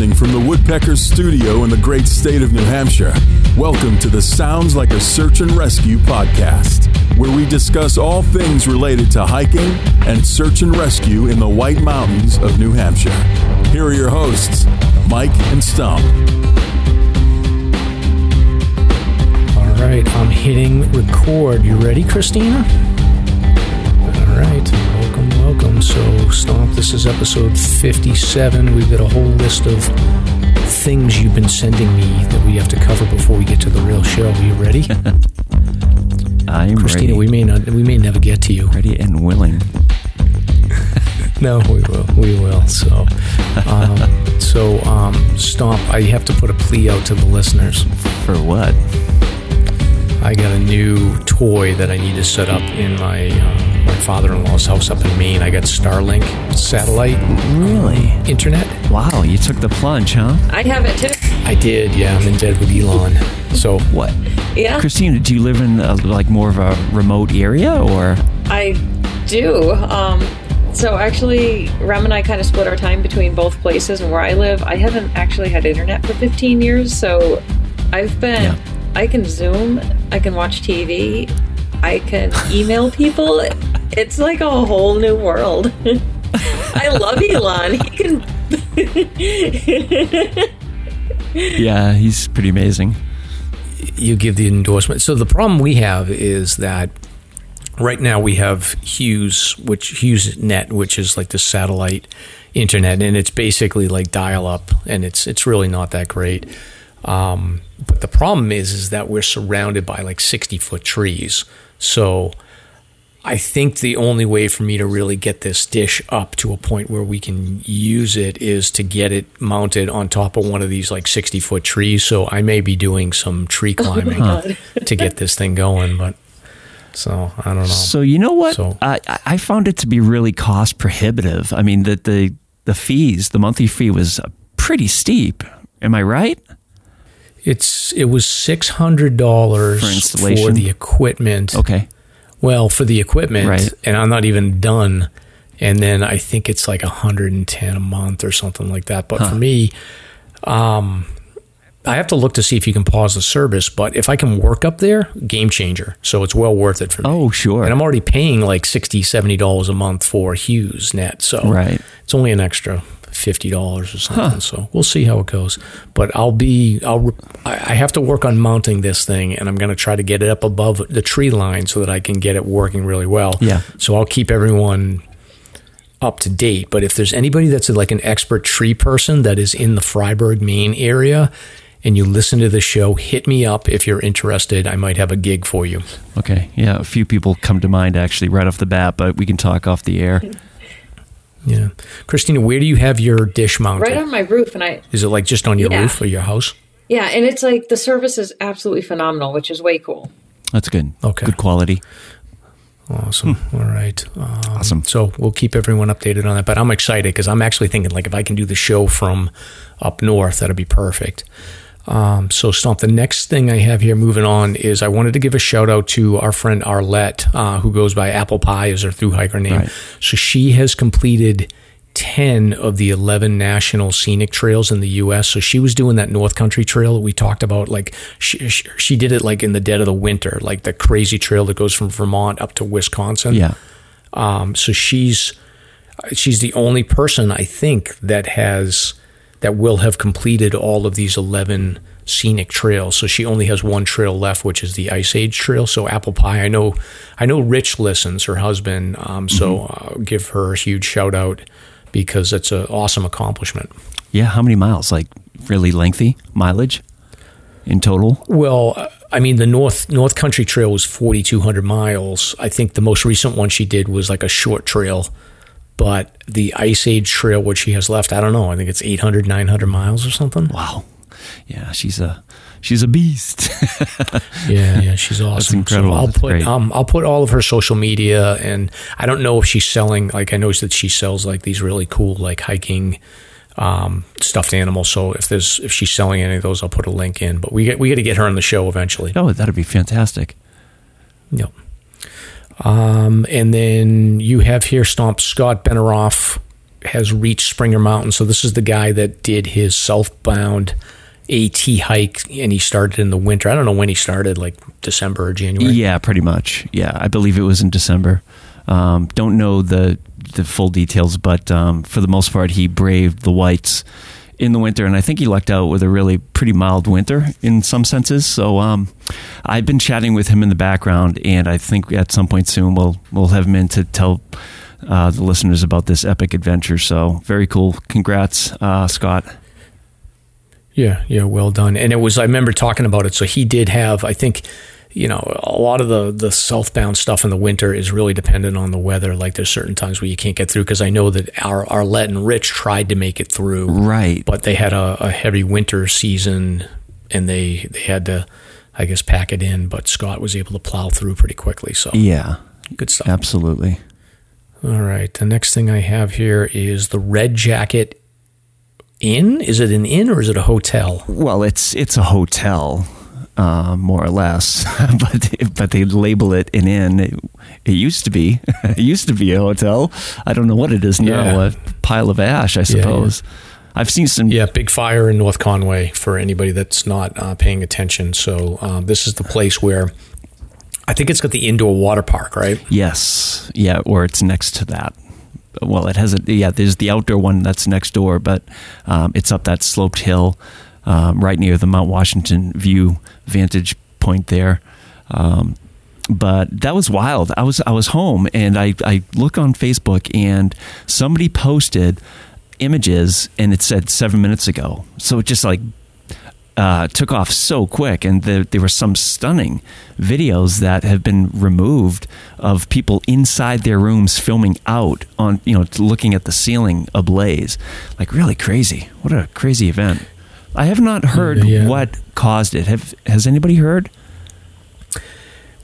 Broadcasting from the Woodpeckers studio in the great state of New Hampshire. Welcome to the Sounds Like a Search and Rescue podcast, where we discuss all things related to hiking and search and rescue in the White Mountains of New Hampshire. Here are your hosts, Mike and Stomp. All right, I'm hitting record. You ready, Christina? All right, welcome. So, Stomp, this is episode 57. We've got a whole list of things you've been sending me that we have to cover before we get to the real show. Are you ready? I'm Christina, ready, we may not, we may never get to you. ready and willing. No, we will. We will. So, um, so um, Stomp, I have to put a plea out to the listeners. For what? I got a new toy that I need to set up in my my father-in-law's house up in Maine. I got Starlink satellite Really? internet. Wow, you took the plunge, huh? I have it too. I did, yeah. I'm in bed with Elon. So What? Yeah, Christina, do you live in a, like more of a remote area or? I do. Um, so actually, Ram and I kind of split our time between both places. And where I live, I haven't actually had internet for 15 years. So I've been, Yeah. I can Zoom, I can watch TV, I can email people. It's like a whole new world. I love Elon. He can. Yeah, he's pretty amazing. you give the endorsement. So the problem we have is that right now we have Hughes, which Hughes Net, which is like the satellite internet, and it's basically like dial up, and it's it's really not that great. Um, but the problem is, is that we're surrounded by like sixty foot trees. So I think the only way for me to really get this dish up to a point where we can use it is to get it mounted on top of one of these like 60 foot trees. So I may be doing some tree climbing to get this thing going, but so I don't know. So you know what? So- I, I- I found it to be really cost prohibitive. I mean, the, the the fees, the monthly fee was uh, pretty steep. Am I right? it's it was six hundred dollars For installation? for the equipment. Okay. Well, for the equipment, Right. and I'm not even done. And then I think it's like 110 a month or something like that. But for me, um, I have to look to see if you can pause the service. But if I can work up there, game changer. So it's well worth it for me. Oh, sure. And I'm already paying like 60 $70 a month for Hughes Net. So Right. it's only an extra fifty dollars or something. So we'll see how it goes. But I'll be I'll I I have to work on mounting this thing, and I'm going to try to get it up above the tree line so that I can get it working really well. Yeah. So I'll keep everyone up to date. But if there's anybody that's like an expert tree person that is in the Fryeburg, Maine area. And you listen to the show, hit me up if you're interested. I might have a gig for you. Okay. Yeah, a few people come to mind actually right off the bat, but we can talk off the air. Yeah. Christina, where do you have your dish mounted? right on my roof, and I Is it like just on your Yeah. roof or your house? yeah, and it's like the service is absolutely phenomenal, which is way cool. That's good. Okay. Good quality. Awesome. All right. Um, Awesome. So we'll keep everyone updated on that. But I'm excited because I'm actually thinking like if I can do the show from up north, that'd be perfect. Um, so Stomp, the next thing I have here moving on is I wanted to give a shout out to our friend Arlette, uh, who goes by Apple Pie as her through hiker name. Right. So she has completed 10 of the 11 national scenic trails in the US. So she was doing that North Country trail that we talked about. Like she, she, she did it like in the dead of the winter, like the crazy trail that goes from Vermont up to Wisconsin. Yeah. Um, so she's she's the only person I think that has that will have completed all of these eleven scenic trails. So she only has one trail left, which is the Ice Age Trail. So Apple Pie, I know I know Rich listens, her husband. Um, so uh, give her a huge shout out because it's an awesome accomplishment. Yeah. How many miles? Like really lengthy mileage in total? Well, uh, I mean, the North North Country Trail was forty two hundred miles. I think the most recent one she did was like a short trail, but the Ice Age Trail, what she has left, I don't know. I think it's 800, 900 miles or something. Wow. Yeah, she's a she's a beast. yeah, yeah, she's awesome. That's incredible. So I'll That's put great. um, I'll put all of her social media, and I don't know if she's selling. Like I know that she sells like these really cool like hiking um, stuffed animals. So if there's if she's selling any of those, I'll put a link in. But we get we got to get her on the show eventually. oh, that'd be fantastic. Yep. Um, and then you have here Stomp Scott Benaroff has reached Springer Mountain. So this is the guy that did his southbound AT hike, and he started in the winter. I don't know when he started, like December or January. Yeah, pretty much. Yeah, I believe it was in December. Um, don't know the the full details, but um, for the most part, he braved the whites in the winter, and I think he lucked out with a really pretty mild winter in some senses. So um, I've been chatting with him in the background, and I think at some point soon we'll we'll have him in to tell uh, the listeners about this epic adventure. So very cool. Congrats, uh, Scott. Yeah, yeah, well done. And it was I remember talking about it. So he did have, I think, you know, a lot of the the southbound stuff in the winter is really dependent on the weather. Like there's certain times where you can't get through because I know that our Arlette and Rich tried to make it through, Right. But they had a, a heavy winter season, and they they had to, I guess, pack it in. But Scott was able to plow through pretty quickly. So Yeah, good stuff. absolutely. All right. The next thing I have here is the Red Jacket Inn. Is it an inn or is it a hotel? Well, it's it's a hotel, uh, more or less, but but they label it an inn. It, it used to be, it used to be a hotel. I don't know what it is now. Yeah. A pile of ash, I yeah. suppose. I've seen some. Yeah, big fire in North Conway for anybody that's not uh, paying attention. So um, this is the place where I think it's got the indoor water park, right? Yes, yeah, or it's next to that. Well, it has a yeah. There's the outdoor one that's next door, but um, it's up that sloped hill, um, right near the Mount Washington view vantage point there. Um, but that was wild. I was I was home and I I look on Facebook and somebody posted images and it said seven minutes ago. So it just like uh, took off so quick, and the, there were some stunning videos that have been removed of people inside their rooms filming out on, you know, looking at the ceiling ablaze. Like really crazy. What a crazy event. I have not heard Yeah. what caused it. Have has anybody heard?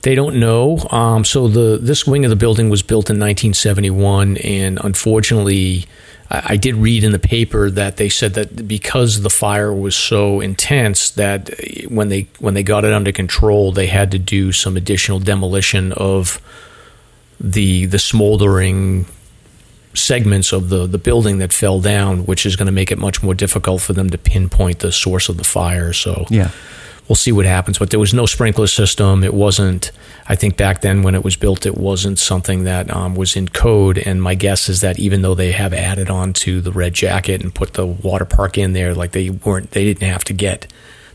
They don't know. Um, so the this wing of the building was built in 1971, and unfortunately, I, I did read in the paper that they said that because the fire was so intense that when they when they got it under control, they had to do some additional demolition of the the smoldering segments of the the building that fell down, which is going to make it much more difficult for them to pinpoint the source of the fire. So Yeah. we'll see what happens. But there was no sprinkler system. It wasn't. I think back then when it was built, it wasn't something that um, was in code. And my guess is that even though they have added on to the red jacket and put the water park in there, like they weren't, they didn't have to get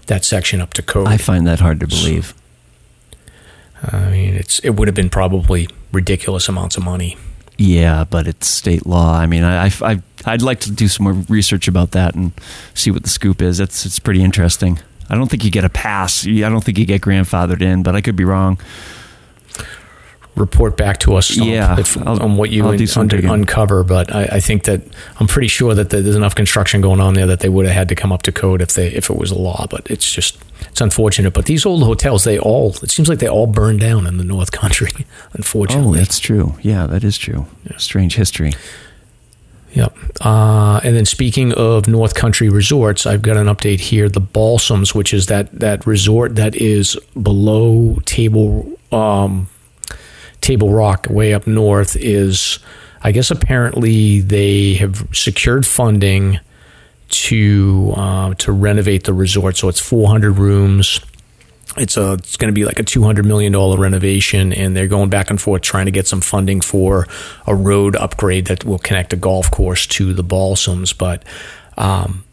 that section up to code. I find that hard to believe. I mean, it's it would have been probably ridiculous amounts of money. Yeah, but it's state law. I mean, I, I, I'd like to do some more research about that and see what the scoop is. It's, it's pretty interesting. I don't think you get a pass. I don't think you get grandfathered in, but I could be wrong. Report back to us Stomp, Yeah, if, on what you I'll un- do some under, uncover. But I, I think that I'm pretty sure that there's enough construction going on there that they would have had to come up to code if they if it was a law. But it's just it's unfortunate. But these old hotels, they all it seems like they all burned down in the North Country. Oh, Unfortunately, that's true. Yeah, that is true. Strange history. Yep. Uh, and then speaking of North Country resorts, I've got an update here. The Balsams, which is that that resort that is below Table um, Table Rock, way up north, is I guess apparently they have secured funding to uh, to renovate the resort. So it's 400 rooms. It's a it's going to be like a 200 million dollar renovation, and they're going back and forth trying to get some funding for a road upgrade that will connect a golf course to the Balsams. But um,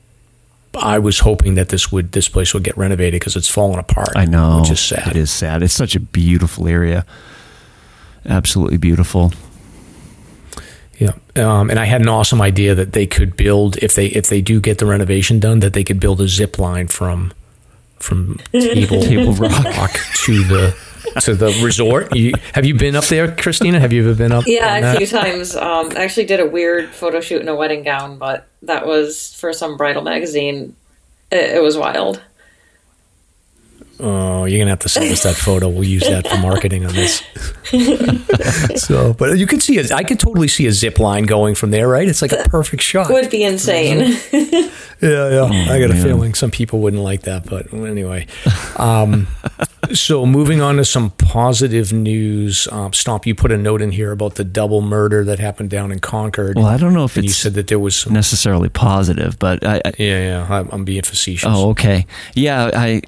I was hoping that this would this place would get renovated because it's falling apart. I know. which is sad. It is sad. It's such a beautiful area. Absolutely beautiful. Yeah, um, and I had an awesome idea that they could build if they if they do get the renovation done that they could build a zip line from from Table, Table Rock. Rock to the to the resort. You, have you been up there, Christina? Have you ever been up? Yeah, on a that? few times. Um, I actually did a weird photo shoot in a wedding gown, but that was for some bridal magazine. It, it was wild. Oh, you're gonna have to send us that photo. We'll use that for marketing on this. so, but you could see it. I could totally see a zip line going from there, right? It's like a perfect shot. Would be insane. Yeah, yeah. I got a feeling some people wouldn't like that, but anyway. Um, so moving on to some positive news. Um, Stomp, you put a note in here about the double murder that happened down in Concord. Well, I don't know if and you said that there was some. necessarily positive, but I, I, Yeah, yeah. I'm, I'm being facetious. Oh, okay. Yeah, I,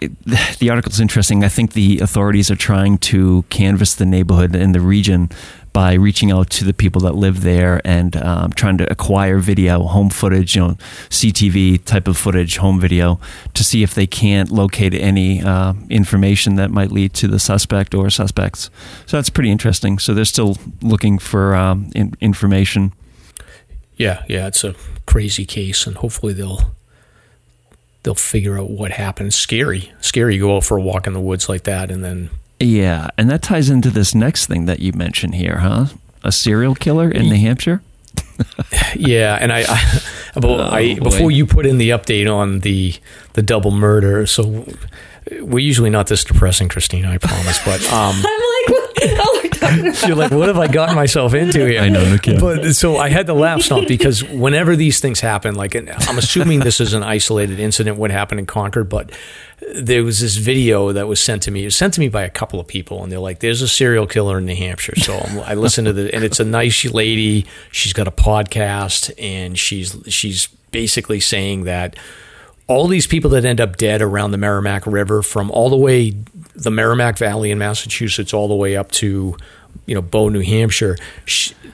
the article's interesting. I think the authorities are trying to canvass the neighborhood and the region by reaching out to the people that live there and um, trying to acquire video, home footage, you know, CTV type of footage, home video, to see if they can't locate any uh, information that might lead to the suspect or suspects. So that's pretty interesting. So they're still looking for um, in, information. Yeah, yeah. It's a crazy case, and hopefully they'll they'll figure out what happened. Scary, scary. You go out for a walk in the woods like that, and then Yeah, and that ties into this next thing that you mentioned here, huh? A serial killer in New Hampshire? Yeah, and I, I, about, I before you put in the update on the the double murder. So we're usually not this depressing, Christina. I promise, but um, I'm like, what the hell are you talking about? you're like, what have I gotten myself into here? I know, no kidding. But so I had to laugh stomp because whenever these things happen, like I'm assuming this is an isolated incident, what happened in Concord, but there was this video that was sent to me. It was sent to me by a couple of people, and they're like, "There's a serial killer in New Hampshire." So I'm, I listened to the, and it's a nice lady. She's got a podcast, and she's she's basically saying that all these people that end up dead around the Merrimack River, from all the way the Merrimack Valley in Massachusetts, all the way up to you know Bow, New Hampshire,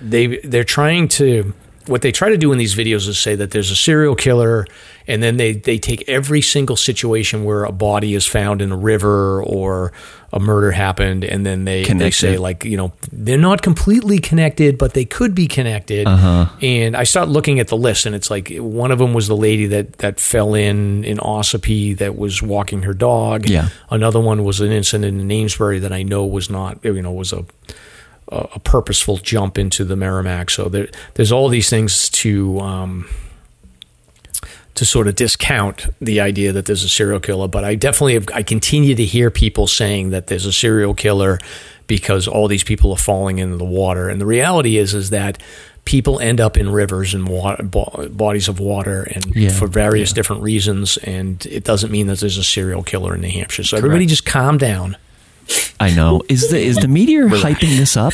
they they're trying to what they try to do in these videos is say that there's a serial killer, and then they they take every single situation where a body is found in a river or a murder happened, and then they, they say like you know they're not completely connected, but they could be connected. Uh-huh. And I start looking at the list, and it's like one of them was the lady that that fell in in Ossipee that was walking her dog. Yeah. Another one was an incident in Amesbury that I know was not you know was a a a purposeful jump into the Merrimack. So there, there's all these things to um, to sort of discount the idea that there's a serial killer. But I definitely have, I continue to hear people saying that there's a serial killer because all these people are falling into the water. And the reality is is that people end up in rivers and water, bodies of water and Yeah, for various different reasons and it doesn't mean that there's a serial killer in New Hampshire. So everybody just calm down. I know. Is the is the media hyping this up?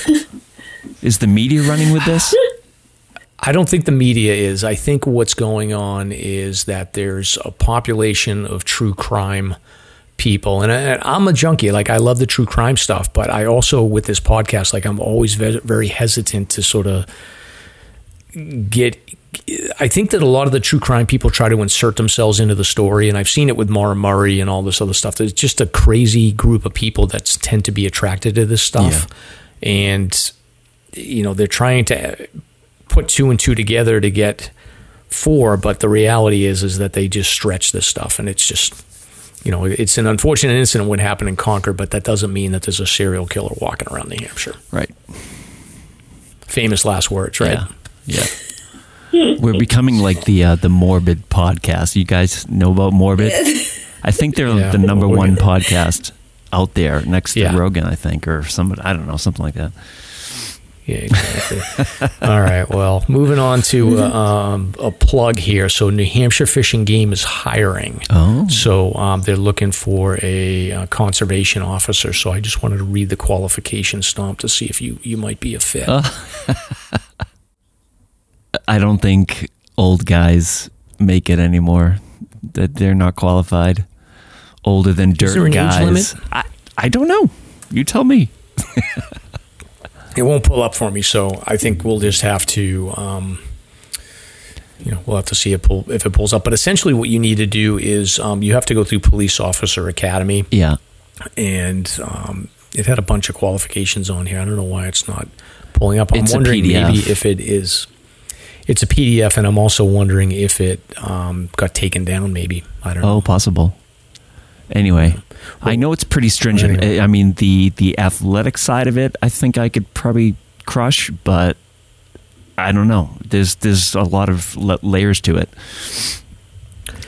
Is the media running with this? I don't think the media is. I think what's going on is that there's a population of true crime people, and, I, I'm a junkie. Like I love the true crime stuff, but I also with this podcast, like I'm always very hesitant to sort of get. I think that a lot of the true crime people try to insert themselves into the story, and I've seen it with Maura Murray and all this other stuff. There's just a crazy group of people that tend to be attracted to this stuff, and you know they're trying to put two and two together to get four, but the reality is is that they just stretch this stuff, and it's just you know it's an unfortunate incident what happened in Concord, but that doesn't mean that there's a serial killer walking around New Hampshire. Right. Famous last words, right? Yeah. Yeah. We're becoming like the uh, the morbid podcast. You guys know about morbid? I think they're Yeah. the number one gonna- podcast out there next to Yeah. Rogan, I think, or somebody. I don't know, something like that. Yeah, exactly. All right. Well, moving on to uh, um, a plug here. So, New Hampshire Fish and Game is hiring. Oh. So, um, they're looking for a uh, conservation officer. So, I just wanted to read the qualification stomp to see if you, you might be a fit. I don't think old guys make it anymore. That they're not qualified. Older than dirt there an age guys. limit? I, I don't know. You tell me. it won't pull up for me. So, I think we'll just have to. Um, you know, we'll have to see it pull, if it pulls up. But essentially, what you need to do is um, you have to go through Police Officer Academy. Yeah. and um, it had a bunch of qualifications on here. I don't know why it's not pulling up. I'm It's a wondering PDF. maybe if it is. It's a PDF, and I'm also wondering if it um, got taken down. Maybe I don't know. Oh, possible. Anyway, I know it's pretty stringent. Anyway. I I mean, the the athletic side of it, I think I could probably crush, but I don't know. There's there's a lot of layers to it.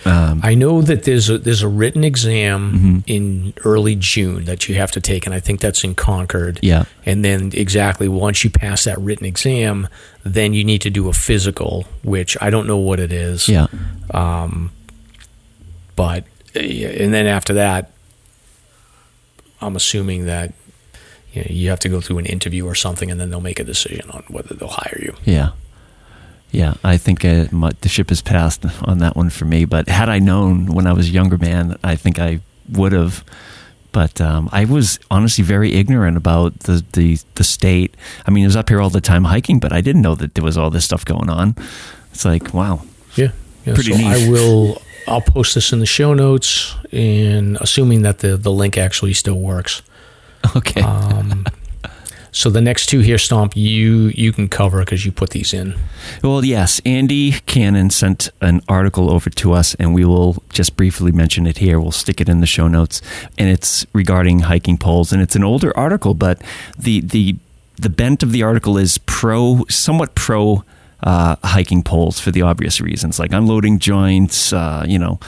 Um, I know that there's a there's a written exam Mm-hmm. in early June that you have to take, and I think that's in Concord. Yeah. And then exactly once you pass that written exam, then you need to do a physical, which I don't know what it is. yeah, Um, But and then after that, I'm assuming that you, know, you have to go through an interview or something, and then they'll make a decision on whether they'll hire you. yeah, yeah. I think uh, my, the ship has passed on that one for me. But had I known when I was a younger man, I think I would have. But um, I was honestly very ignorant about the, the the state. I mean, I was up here all the time hiking, but I didn't know that there was all this stuff going on. It's like, wow, Yeah. yeah. Pretty so neat. I will. I'll post this in the show notes, and assuming that the the link actually still works. okay, Um, so the next two here, Stomp, you you can cover because you put these in. Well, yes, Andy Cannon sent an article over to us, and we will just briefly mention it here. We'll stick it in the show notes, and it's regarding hiking poles, and it's an older article, but the the the bent of the article is pro, somewhat pro. Uh, hiking poles for the obvious reasons, like unloading joints, uh, you know,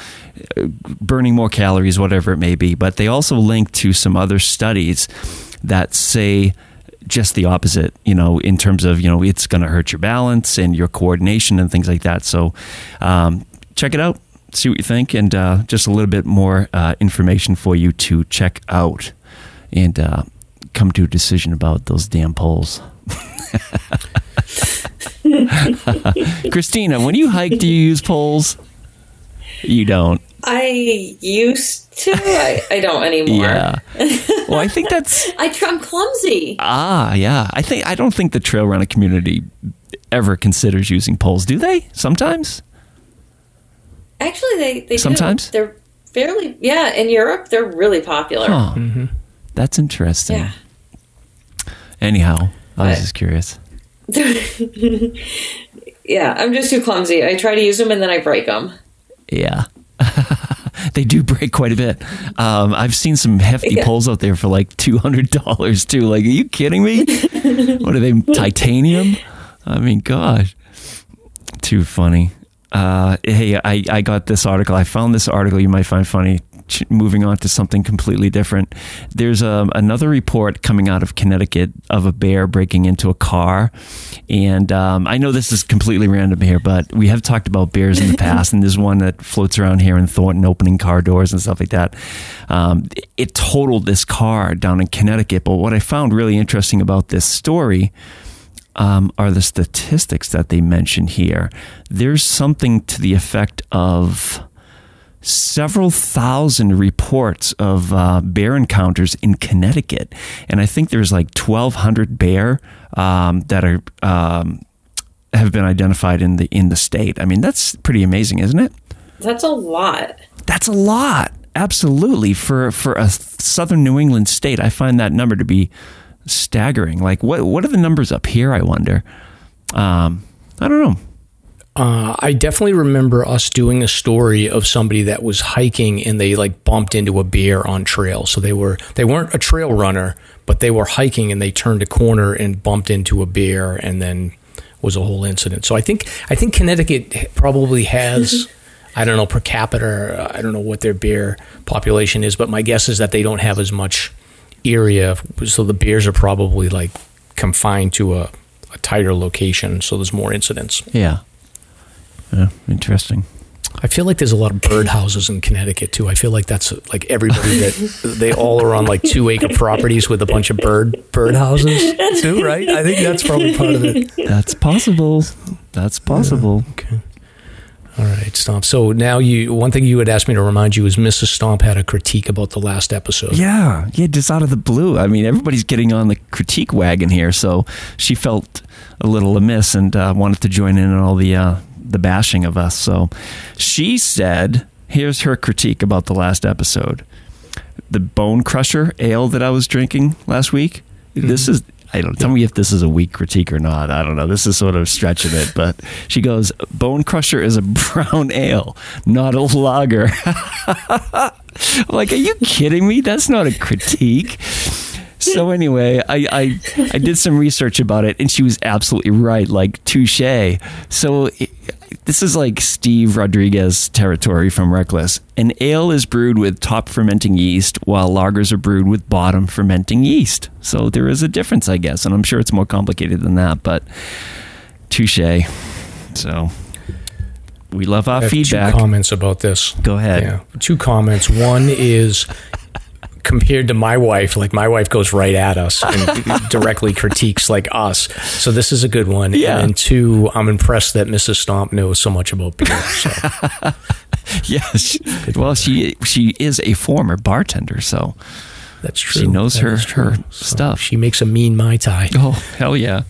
burning more calories, whatever it may be. But they also link to some other studies that say just the opposite, you know, in terms of, you know, it's going to hurt your balance and your coordination and things like that. So um, check it out, see what you think, and uh, just a little bit more uh, information for you to check out and uh, come to a decision about those damn poles. Christina, when you hike, do you use poles? You don't. I used to. I, I don't anymore. Yeah. Well, I think that's I, tr- I'm clumsy. ah, yeah. I think I don't think the trail running community ever considers using poles, do they? Sometimes. Actually, they, they do. Sometimes? They're fairly, yeah, in Europe, they're really popular. Huh. That's interesting. Yeah. Anyhow, I was But- just curious. Yeah, I'm just too clumsy. I try to use them and then I break them. Yeah. they do break quite a bit. Um, I've seen some hefty Yeah. poles out there for like two hundred dollars too. Like, are you kidding me? what are they? Titanium? I mean, gosh, too funny. Uh, hey, I, I got this article. I found this article you might find funny. Moving on to something completely different. There's um, another report coming out of Connecticut of a bear breaking into a car. And um, I know this is completely random here, but we have talked about bears in the past, and there's one that floats around here in Thornton opening car doors and stuff like that. Um, it totaled this car down in Connecticut. But what I found really interesting about this story um, are the statistics that they mention here. There's something to the effect of several thousand reports of uh, bear encounters in Connecticut, and I think there's like 1,200 bear um, that are um, have been identified in the in the state. I mean, that's pretty amazing, isn't it? That's a lot. That's a lot. Absolutely. For for a southern New England state, I find that number to be staggering. Like what what are the numbers up here, I wonder? Um, I don't know. Uh, I definitely remember us doing a story of somebody that was hiking and they like bumped into a bear on trail. So they were they weren't a trail runner, but they were hiking and they turned a corner and bumped into a bear and then was a whole incident. So I think I think Connecticut probably has I don't know per capita I don't know what their bear population is, but my guess is that they don't have as much area. So the bears are probably like confined to a, a tighter location. So there's more incidents. Yeah. Yeah, interesting. I feel like there's a lot of bird houses in Connecticut too. I feel like that's like everybody that they all are on like two acre properties with a bunch of bird bird houses too, right? I think that's probably part of it. That's possible. That's possible. Okay. All right, Stomp. So now you one thing you had asked me to remind you is Mrs. Stomp had a critique about the last episode. Yeah, yeah, just out of the blue. I mean, everybody's getting on the critique wagon here, so she felt a little amiss and uh, wanted to join in on all the uh, the bashing of us. So she said, "Here's her critique about the last episode: the Bone Crusher ale that I was drinking last week. Mm-hmm. This is I don't tell me if this is a weak critique or not. I don't know. This is sort of stretching it, but she goes, Bone Crusher is a brown ale, not a lager. Like, are you kidding me? That's not a critique. So anyway, I, I I did some research about it, and she was absolutely right. Like touche. So it, this is like Steve Rodriguez territory from Reckless. An ale is brewed with top fermenting yeast, while lagers are brewed with bottom fermenting yeast. So there is a difference, I guess, and I'm sure it's more complicated than that. But touche. So we love our I have feedback. Two comments about this. Go ahead. Yeah, two comments. One is compared to my wife, like my wife goes right at us and directly critiques like us. So this is a good one. Yeah. And two, I'm impressed that Mrs. Stomp knows so much about beer. So Yes. Well, she she is a former bartender, so that's true. She knows That her- her So stuff. She makes a mean mai tai. oh hell yeah.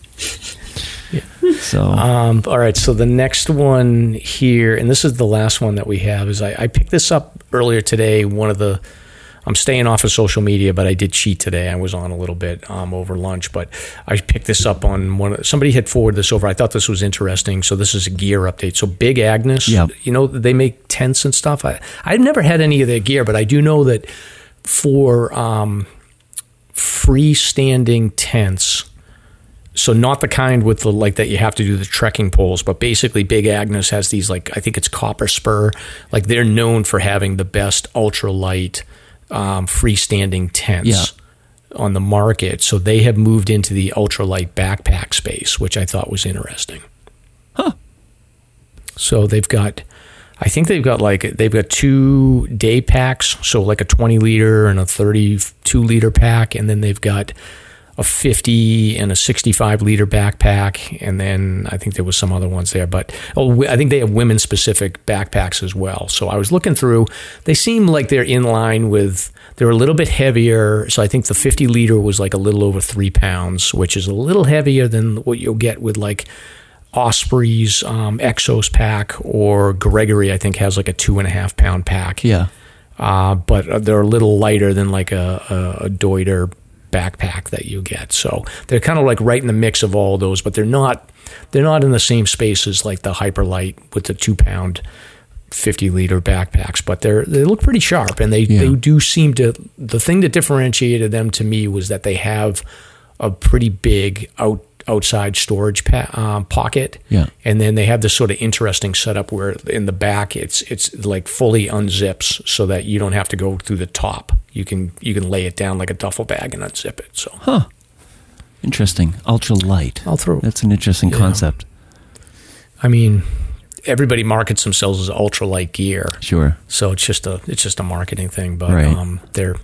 So Um, all right, so the next one here, and this is the last one that we have, is I, I picked this up earlier today. One of the, I'm staying off of social media, but I did cheat today. I was on a little bit um, over lunch, but I picked this up on one. Somebody had forwarded this over. I thought this was interesting. So this is a gear update. So Big Agnes, Yep. you know, they make tents and stuff. I I've never had any of their gear, but I do know that for um, freestanding tents so not the kind with the like that you have to do the trekking poles but basically big agnes has these like i think it's copper spur like they're known for having the best ultralight um, freestanding tents Yeah. on the market so they have moved into the ultralight backpack space which i thought was interesting Huh. so they've got i think they've got like they've got two day packs so like a 20 liter and a 32 liter pack and then they've got a 50 and a 65 liter backpack and then i think there was some other ones there but oh i think they have women specific backpacks as well so i was looking through they seem like they're in line with they're a little bit heavier so i think the 50 liter was like a little over three pounds which is a little heavier than what you'll get with like osprey's um, exos pack or gregory i think has like a two and a half pound pack yeah. uh, but they're a little lighter than like a, a, a Deuter backpack that you get. So they're kind of like right in the mix of all those, but they're not they're not in the same space as like the Hyperlite with the two pound. 50 liter backpacks but they're they look pretty sharp and they, Yeah. they do seem to the thing that differentiated them to me was that they have a pretty big out outside storage pa- um, pocket Yeah. and then they have this sort of interesting setup where in the back it's it's like fully unzips so that you don't have to go through the top. You can you can lay it down like a duffel bag and unzip it. So Huh. Interesting. Ultra light. I'll throw. That's an interesting Yeah. concept. I mean, everybody markets themselves as ultralight gear, Sure. so it's just a it's just a marketing thing. But Right. um, they're.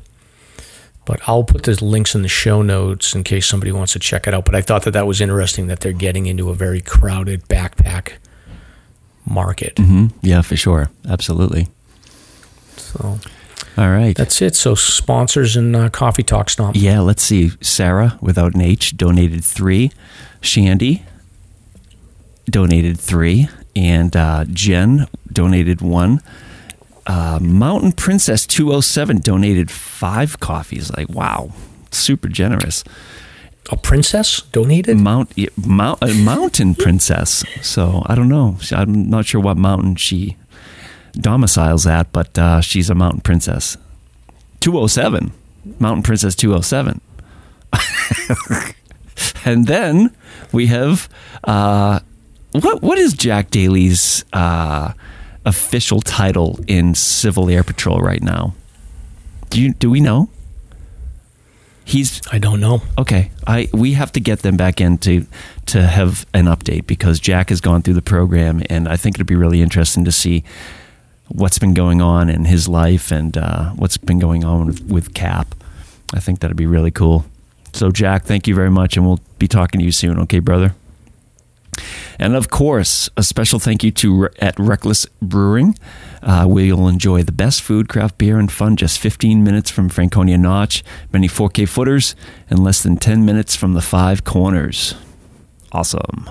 But I'll put the links in the show notes in case somebody wants to check it out. But I thought that that was interesting that they're getting into a very crowded backpack market. hmm Yeah, for sure. Absolutely. So All right. that's it. So sponsors and uh, coffee talk stomp. Yeah, let's see. Sarah, without an H, donated three. Shandy donated three. And uh, Jen donated one. Uh, Mountain Princess 207 donated five coffees. Like, wow, super generous. A princess donated. Mount, yeah, Mount uh, Mountain Princess. So I don't know. I'm not sure what mountain she domiciles at, but uh, she's a mountain princess. 207. Mountain Princess 207. and then we have uh, what what is Jack Daly's uh, official title in Civil Air Patrol right now? Do you do we know? He's I don't know. Okay, I we have to get them back in to to have an update because Jack has gone through the program, and I think it'd be really interesting to see what's been going on in his life and uh, what's been going on with, with Cap. I think that'd be really cool. So, Jack, thank you very much, and we'll be talking to you soon. Okay, brother. And of course, a special thank you to at Reckless Brewing, uh, where you'll enjoy the best food, craft beer, and fun just 15 minutes from Franconia Notch, many 4K footers, and less than 10 minutes from the five corners. Awesome.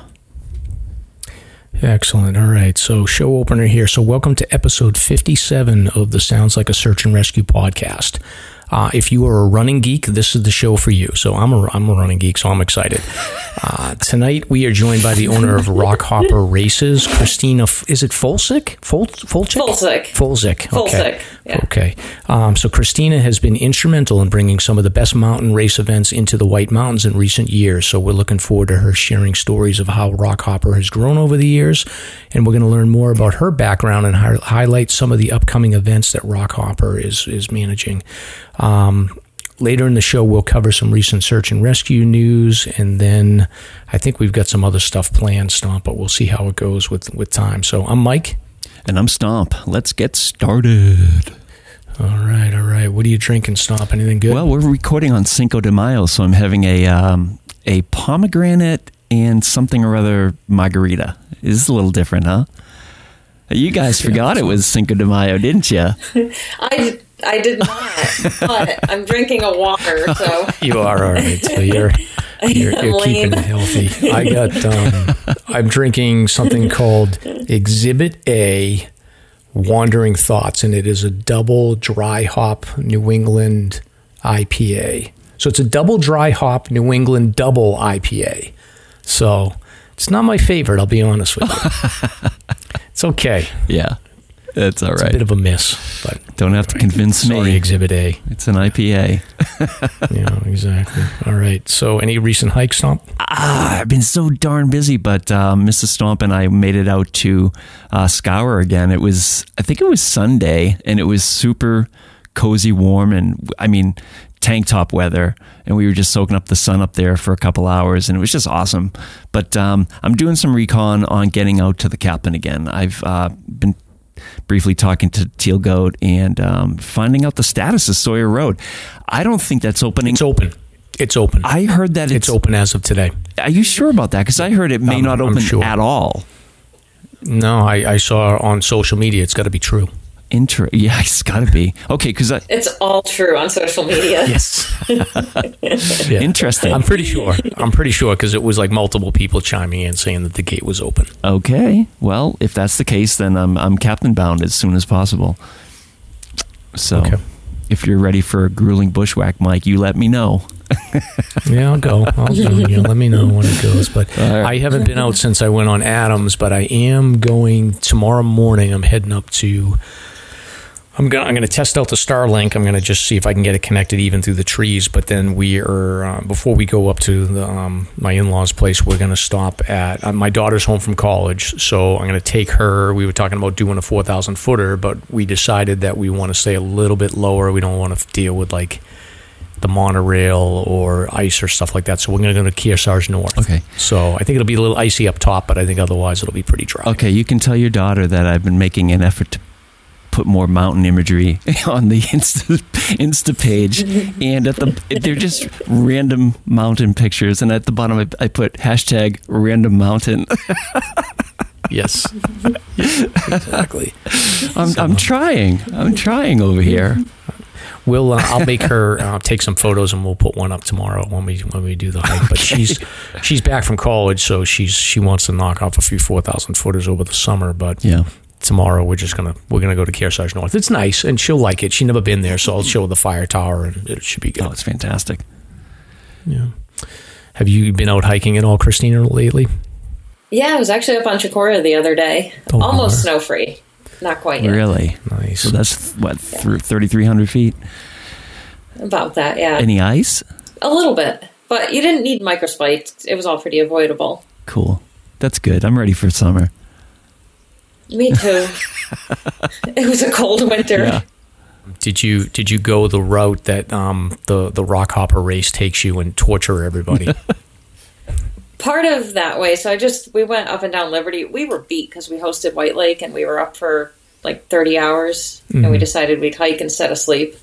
Excellent. All right. So, show opener here. So, welcome to episode 57 of the Sounds Like a Search and Rescue podcast. Uh, if you are a running geek, this is the show for you. So I'm a, I'm a running geek, so I'm excited. Uh, tonight we are joined by the owner of Rockhopper Races, Christina. Is it Folsick? Fol, Folchick? Folsick. Folsick. Okay. Folsick, yeah. Okay. Um, so Christina has been instrumental in bringing some of the best mountain race events into the White Mountains in recent years. So we're looking forward to her sharing stories of how Rockhopper has grown over the years, and we're going to learn more about her background and hi- highlight some of the upcoming events that Rockhopper is is managing. Um, later in the show, we'll cover some recent search and rescue news, and then I think we've got some other stuff planned, Stomp, but we'll see how it goes with with time. So I'm Mike. And I'm Stomp. Let's get started. All right, all right. What are you drinking, Stomp? Anything good? Well, we're recording on Cinco de Mayo, so I'm having a um, a pomegranate and something or other margarita. This is a little different, huh? You guys forgot it was Cinco de Mayo, didn't you? I, I did not, but I'm drinking a water, so You are all right. So you're you're, you're keeping Lame. healthy. I got. Um, I'm drinking something called Exhibit A, Wandering Thoughts, and it is a double dry hop New England IPA. So it's a double dry hop New England double IPA. So it's not my favorite. I'll be honest with you. it's okay. Yeah, that's all It's a bit of a miss, but Don't have to convince sorry, me. Exhibit A. It's an IPA. Yeah, exactly. All right. So any recent hike stomp? Ah, I've been so darn busy, but uh, Mrs. Stomp and I made it out to uh, Scour again. It was, I think it was Sunday, and it was super cozy, warm, and I mean, tank top weather. And we were just soaking up the sun up there for a couple hours, and it was just awesome. But um, I'm doing some recon on getting out to the Captain again. I've uh, been briefly talking to Teal Goat and um, finding out the status of Sawyer Road. I don't think that's opening. It's open. It's open. I heard that it's open as of today. are you sure about that? Because I heard it may I'm- not open sure. at all. No, I, I saw on social media. It's got to be true. Inter- yeah, it's got to be okay. Because it's all true on social media. Yes. Yeah. Interesting. I'm pretty sure. I'm pretty sure because it was like multiple people chiming in saying that the gate was open. okay, well, if that's the case, then I'm I'm captain bound as soon as possible. So, Okay. if you're ready for a grueling bushwhack, Mike, you let me know. Yeah, I'll go. I'll go. You know, let me know when it goes. But All right. I haven't been out since I went on Adams. But I am going tomorrow morning. I'm heading up to. I'm gonna I'm gonna test out the Starlink. I'm gonna just see if I can get it connected even through the trees. But then we are uh, before we go up to the, um, my in-laws' place. We're gonna stop at uh, my daughter's home from college, so I'm gonna take her. We were talking about doing a 4,000 footer, but we decided that we want to stay a little bit lower. We don't want to deal with like the monorail or ice or stuff like that. So we're going to go to Kearsarge North. Okay. So I think it'll be a little icy up top, but I think otherwise it'll be pretty dry. Okay, you can tell your daughter that I've been making an effort to put more mountain imagery on the Insta, Insta page, and at the they're just random mountain pictures, and at the bottom I, I put hashtag random mountain. Yes. exactly. I'm, I'm trying. I'm trying over here. We'll. Uh, I'll make her uh, take some photos, and we'll put one up tomorrow when we when we do the hike. But she's she's back from college, so she's she wants to knock off a few four thousand footers over the summer. But Yeah. Tomorrow we're just gonna we're gonna go to Kearsarge North. It's nice, and she'll like it. She's never been there, so I'll show her the fire tower, and it should be good. Oh, it's fantastic. Yeah. Have you been out hiking at all, Christina, lately? Yeah, I was actually up on Chocorua the other day. Oh, Almost snow free. Not quite yet. Really? Nice. So that's what through 3,300 feet. About that, yeah. Any ice? a little bit. But you didn't need microspikes. It was all pretty avoidable. Cool. That's good. I'm ready for summer. Me too. it was a cold winter. Yeah. Did you did you go the route that um, the the rock hopper race takes you and torture everybody? Part of that way. So I just, we went up and down Liberty. We were beat because we hosted White Lake and we were up for like 30 hours and we decided we'd hike instead of sleep.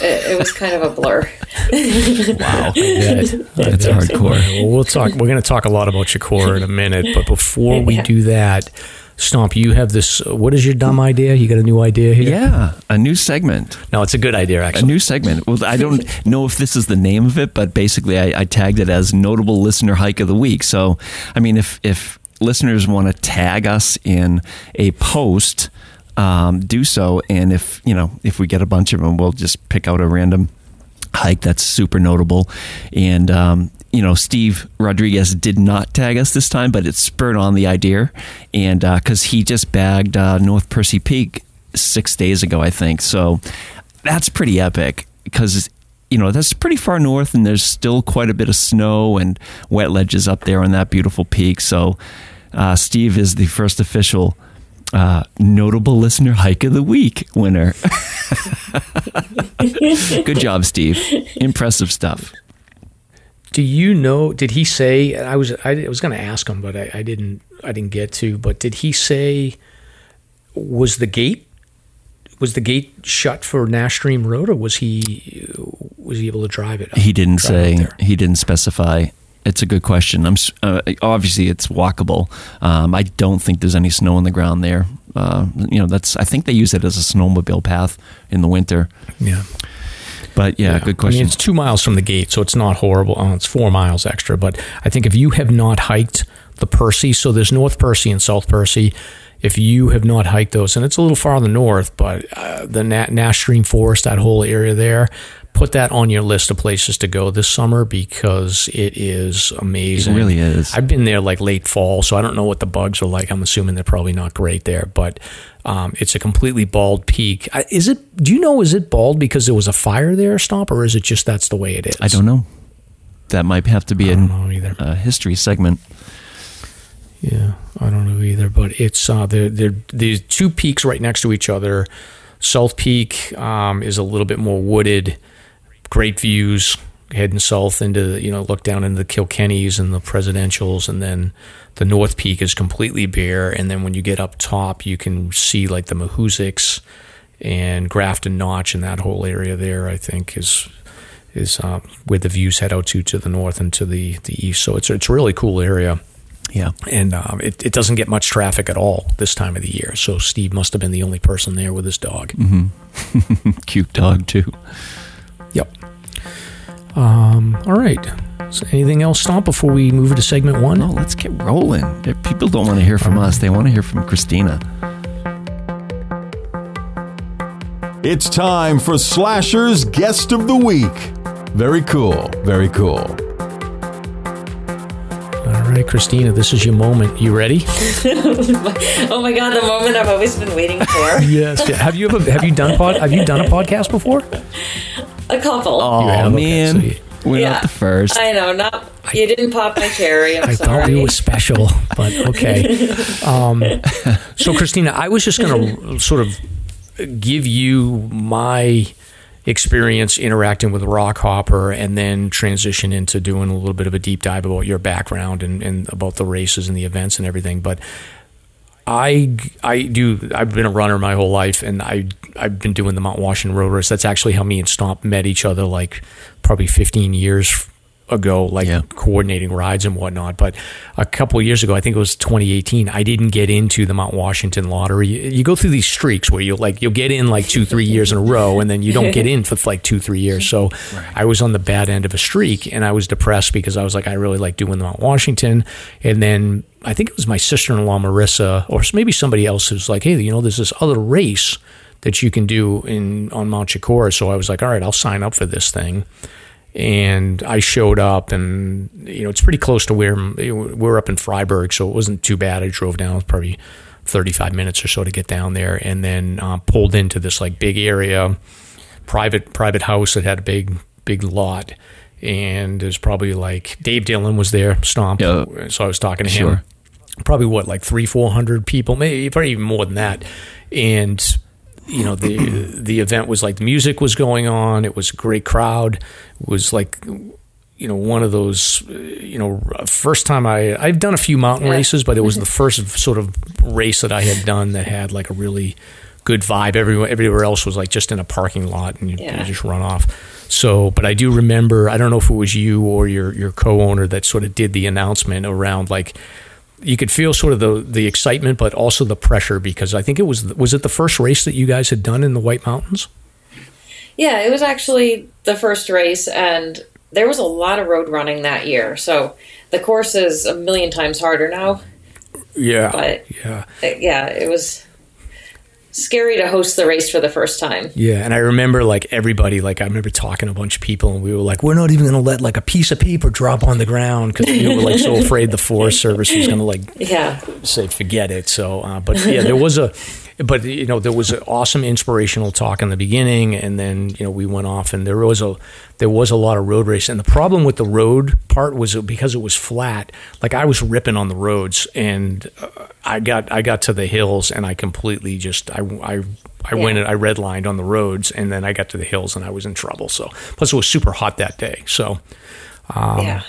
It, it was kind of a blur. wow, that's That's hardcore. Well, we'll talk. We're going to talk a lot about Chocorua in a minute, but before we Yeah. do that, Stomp, you have this. uh, What is your dumb idea? You got a new idea here? Yeah. A new segment. No, it's a good idea actually. A new segment. Well, I don't know if this is the name of it, but basically, I, I tagged it as notable listener hike of the week. So, I mean, if if listeners want to tag us in a post um, do so. And if you know if we get a bunch of them, we'll just pick out a random hike that's super notable. And um, you know, Steve Rodriguez did not tag us this time, but it spurred on the idea, and because uh, he just bagged uh, North Percy Peak six days ago, I think. So that's pretty epic because you know that's pretty far north, and there's still quite a bit of snow and wet ledges up there on that beautiful peak. So uh, Steve is the first official. Uh, notable listener hike of the week winner. Good job, Steve. Impressive stuff. Do you know? Did he say? I was I was going to ask him, but I, I didn't. I didn't get to. But did he say? Was the gate was the gate shut for Nash Stream Road, or was he was he able to drive it? He didn't say. He didn't specify. It's a good question. I'm uh, obviously it's walkable. Um, I don't think there's any snow on the ground there. Uh, you know, that's. I think they use it as a snowmobile path in the winter. Yeah. But yeah, yeah, good question. I mean, it's two miles from the gate, so it's not horrible. Oh, it's four miles extra. But I think if you have not hiked the Percy, so there's North Percy and South Percy if you have not hiked those, and it's a little farther north, but uh, the Nash Stream Forest, that whole area there, put that on your list of places to go this summer because it is amazing. It really is. I've been there like late fall, so I don't know what the bugs are like. I'm assuming they're probably not great there, but um, it's a completely bald peak. Is it? Do you know? Is it bald because there was a fire there, Stomp, or is it just that's the way it is? I don't know. That might have to be a, a history segment. Yeah, I don't know either, but it's uh, they're, they're, these two peaks right next to each other. South Peak um, is a little bit more wooded, great views heading south into you know look down into the Kilkennys and the Presidentials, and then the North Peak is completely bare. And then when you get up top, you can see like the Mahoosics and Grafton Notch and that whole area there. I think is is uh, where the views head out to to the north and to the the east. So it's it's a really cool area. Yeah. And um, it, it doesn't get much traffic at all this time of the year. So Steve must have been the only person there with his dog. Mm-hmm. Cute dog, too. Yep. Um, all right. So anything else, Stomp, before we move to segment one? No, let's get rolling. People don't want to hear from us, they want to hear from Christina. It's time for Slasher's Guest of the Week. Very cool. Very cool. All right, Christina, this is your moment. You ready? oh my god, the moment I've always been waiting for. yes. Have you ever have you done pod have you done a podcast before? A couple. Oh have, man. Okay, so We're yeah, not the first. I know, not you didn't pop my cherry. I'm i sorry. thought you were special, but okay. Um, so, Christina, I was just going to sort of give you my experience interacting with Rockhopper and then transition into doing a little bit of a deep dive about your background and, and about the races and the events and everything. But I I do I've been a runner my whole life and I I've been doing the Mount Washington Road Race. That's actually how me and Stomp met each other like probably 15 years ago, like yeah. coordinating rides and whatnot. But a couple years ago, I think it was 2018, I didn't get into the Mount Washington lottery. You go through these streaks where you like you'll get in like two, three years in a row, and then you don't get in for like two, three years. So right. I was on the bad end of a streak, and I was depressed because I was like, I really like doing the Mount Washington, and then. I think it was my sister-in-law Marissa, or maybe somebody else who's like, "Hey, you know, there's this other race that you can do in on Mount Chocorua." So I was like, "All right, I'll sign up for this thing." And I showed up, and you know it's pretty close to where we're up in Fryeburg, so it wasn't too bad. I drove down, probably 35 minutes or so to get down there, and then uh, pulled into this like big area, private private house that had a big big lot, and there's probably like Dave Dillon was there, Stomp, yeah. so I was talking to sure. him. Probably what like three four hundred people, maybe probably even more than that, and you know the the event was like the music was going on. It was a great crowd. It was like you know one of those uh, you know first time I I've done a few mountain yeah. races, but it was mm-hmm. the first sort of race that I had done that had like a really good vibe. Everywhere everywhere else was like just in a parking lot and you, yeah. you just run off. So, but I do remember. I don't know if it was you or your your co-owner that sort of did the announcement around like you could feel sort of the the excitement, but also the pressure because I think it was was it the first race that you guys had done in the White Mountains. Yeah, it was actually the first race, and there was a lot of road running that year. So the course is a million times harder now. Yeah, but yeah, yeah, it was scary to host the race for the first time. Yeah, and I remember like everybody, like I remember talking to a bunch of people, and we were like, we're not even going to let like a piece of paper drop on the ground because we were like so afraid the Forest Service was going to like yeah say forget it. So, uh, but yeah, there was a but you know there was an awesome inspirational talk in the beginning and then you know we went off and there was a there was a lot of road race and the problem with the road part was because it was flat like i was ripping on the roads and uh, i got i got to the hills and i completely just i i I yeah. went and I redlined on the roads, and then I got to the hills and I was in trouble. So, plus it was super hot that day. So, um, yeah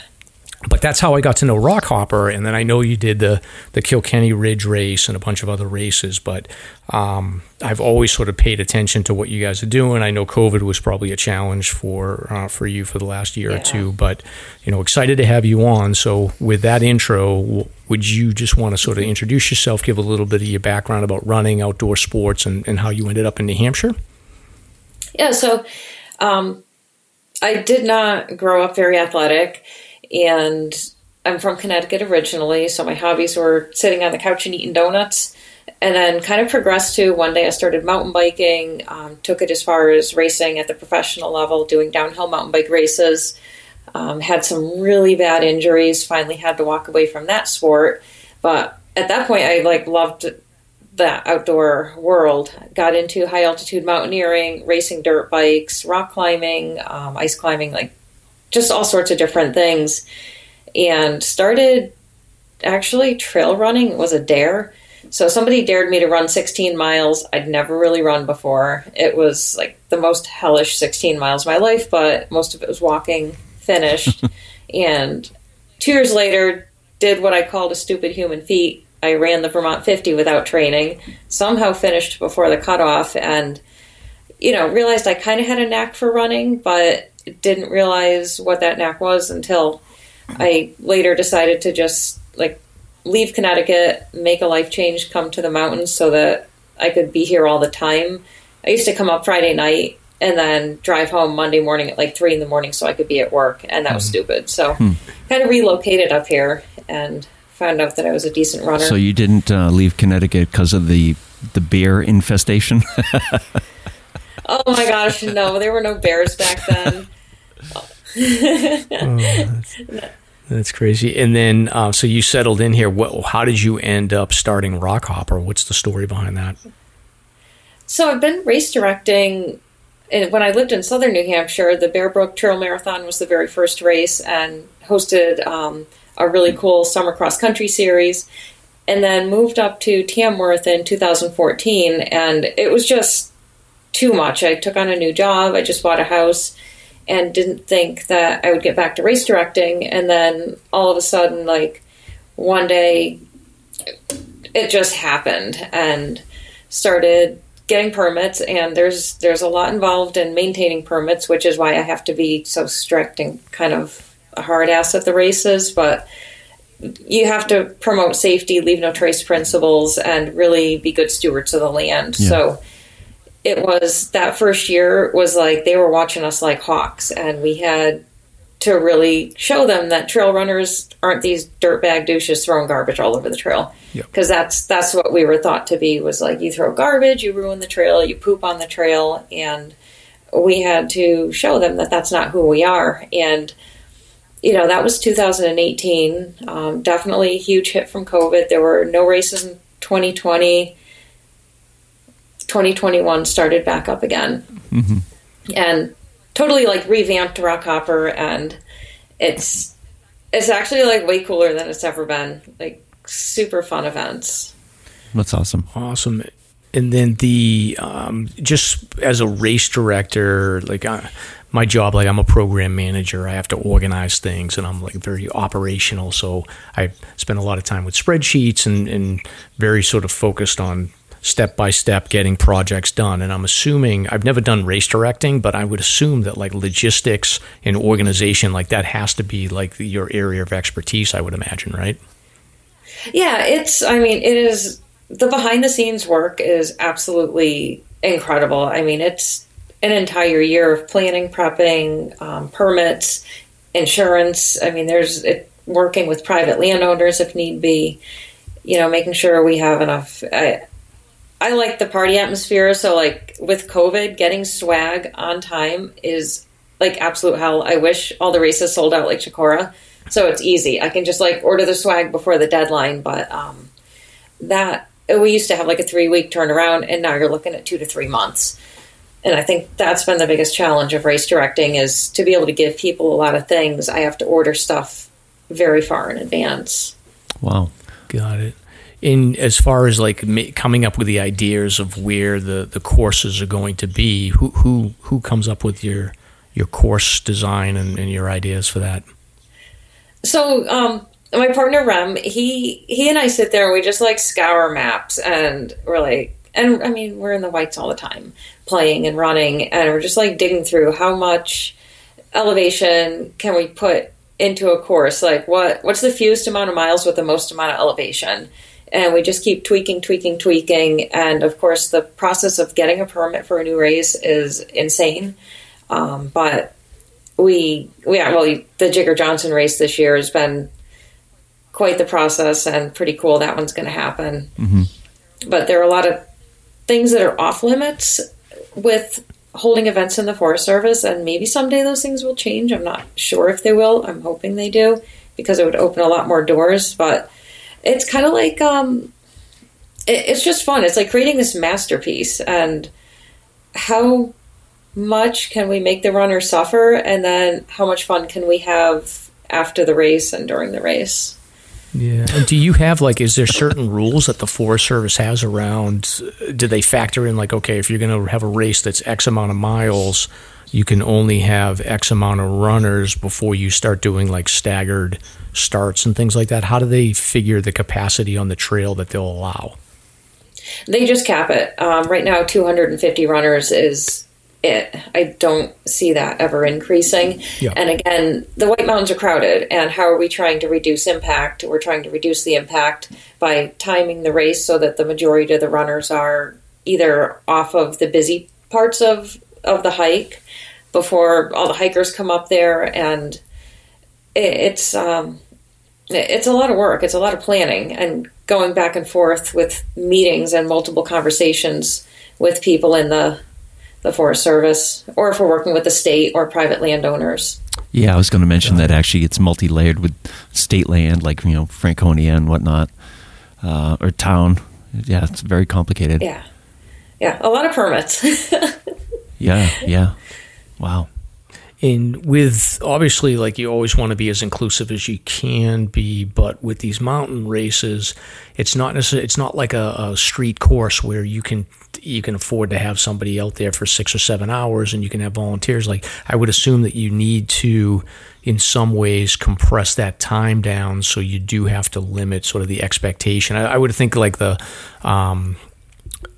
but that's how I got to know Rockhopper, and then I know you did the the Kilkenny Ridge race and a bunch of other races. But um, I've always sort of paid attention to what you guys are doing. I know COVID was probably a challenge for uh, for you for the last year yeah. or two, but you know, excited to have you on. So with that intro, would you just want to sort of introduce yourself, give a little bit of your background about running, outdoor sports, and, and how you ended up in New Hampshire? Yeah, so um, I did not grow up very athletic and I'm from Connecticut originally, so my hobbies were sitting on the couch and eating donuts. And then kind of progressed to one day I started mountain biking, um, took it as far as racing at the professional level, doing downhill mountain bike races. Um, had some really bad injuries, finally had to walk away from that sport. But at that point, I like loved the outdoor world. Got into high altitude mountaineering, racing dirt bikes, rock climbing, um, ice climbing, like just all sorts of different things. And started actually trail running was a dare. So somebody dared me to run 16 miles. I'd never really run before. It was like the most hellish 16 miles of my life, but most of it was walking finished. and two years later, did what I called a stupid human feat. I ran the Vermont 50 without training, somehow finished before the cutoff, and you know realized I kind of had a knack for running, but didn't realize what that knack was until I later decided to just like leave Connecticut, make a life change, come to the mountains so that I could be here all the time. I used to come up Friday night and then drive home Monday morning at like three in the morning so I could be at work, and that was mm. stupid. So, hmm. kind of relocated up here and found out that I was a decent runner. So you didn't uh, leave Connecticut because of the the bear infestation? oh my gosh, no! There were no bears back then oh, that's, that's, crazy. And then, uh, so you settled in here. What, how did you end up starting Rockhopper? What's the story behind that? So I've been race directing. When I lived in southern New Hampshire, the Bear Brook Trail Marathon was the very first race and hosted um, a really cool summer cross country series. And then moved up to Tamworth in 2014, and it was just too much. I took on a new job. I just bought a house and didn't think that I would get back to race directing. And then all of a sudden, like one day, it just happened and started getting permits. And there's there's a lot involved in maintaining permits, which is why I have to be so strict and kind of a hard ass at the races. But you have to promote safety, leave no trace principles, and really be good stewards of the land. Yeah. So it was that first year was like they were watching us like hawks, and we had to really show them that trail runners aren't these dirtbag douches throwing garbage all over the trail. Because yep. that's that's what we were thought to be was like you throw garbage, you ruin the trail, you poop on the trail, and we had to show them that that's not who we are. And you know that was 2018. Um, definitely a huge hit from COVID. There were no races in 2020. 2021 started back up again. Mm-hmm. And totally like revamped Rockhopper and it's it's actually like way cooler than it's ever been. Like super fun events. That's awesome. Awesome. And then the um, just as a race director, like uh, my job, like I'm a program manager. I have to organize things, and I'm like very operational. So I spend a lot of time with spreadsheets and, and very sort of focused on step by step getting projects done. And I'm assuming I've never done race directing, but I would assume that like logistics and organization like that has to be like your area of expertise. I would imagine, right? Yeah, it's. I mean, it is the behind the scenes work is absolutely incredible. I mean, it's an entire year of planning, prepping, um, permits, insurance. I mean, there's it, working with private landowners if need be. You know, making sure we have enough. I, I like the party atmosphere. So, like with COVID, getting swag on time is like absolute hell. I wish all the races sold out like Chocorua. So it's easy. I can just like order the swag before the deadline. But um, that we used to have like a three week turnaround, and now you're looking at two to three months. And I think that's been the biggest challenge of race directing is to be able to give people a lot of things. I have to order stuff very far in advance. Wow. Got it. In as far as like coming up with the ideas of where the, the courses are going to be, who who who comes up with your your course design and, and your ideas for that? So, um, my partner Rem, he he and I sit there and we just like scour maps and we're like, and I mean we're in the whites all the time, playing and running, and we're just like digging through how much elevation can we put into a course like what what's the fewest amount of miles with the most amount of elevation and we just keep tweaking tweaking tweaking and of course the process of getting a permit for a new race is insane um, but we we yeah, well the jigger johnson race this year has been quite the process and pretty cool that one's going to happen Mm-hmm. but there are a lot of things that are off limits with holding events in the Forest Service, and maybe someday those things will change. I'm not sure if they will. I'm hoping they do because it would open a lot more doors. But it's kind of like um, it, it's just fun. It's like creating this masterpiece, and how much can we make the runner suffer, and then how much fun can we have after the race and during the race. Yeah. And do you have like, is there certain rules that the Forest Service has around? Do they factor in like, okay, if you're going to have a race that's X amount of miles, you can only have X amount of runners before you start doing like staggered starts and things like that? How do they figure the capacity on the trail that they'll allow? They just cap it. Um, right now, 250 runners is it. I don't see that ever increasing. Yeah. And again, the White Mountains are crowded. And how are we trying to reduce impact? We're trying to reduce the impact by timing the race so that the majority of the runners are either off of the busy parts of, of the hike before all the hikers come up there. And it, it's, um, it's a lot of work. It's a lot of planning and going back and forth with meetings and multiple conversations with people in the the Forest Service, or if we're working with the state or private landowners. Yeah, I was going to mention that actually it's multi-layered with state land, like you know Franconia and whatnot, uh, or town. Yeah, it's very complicated. Yeah, yeah, a lot of permits. Yeah, yeah. Wow. And with obviously, like you always want to be as inclusive as you can be, but with these mountain races, it's not necessarily, it's not like a, a street course where you can you can afford to have somebody out there for six or seven hours and you can have volunteers. Like I would assume that you need to, in some ways, compress that time down. So you do have to limit sort of the expectation. I, I would think like the um,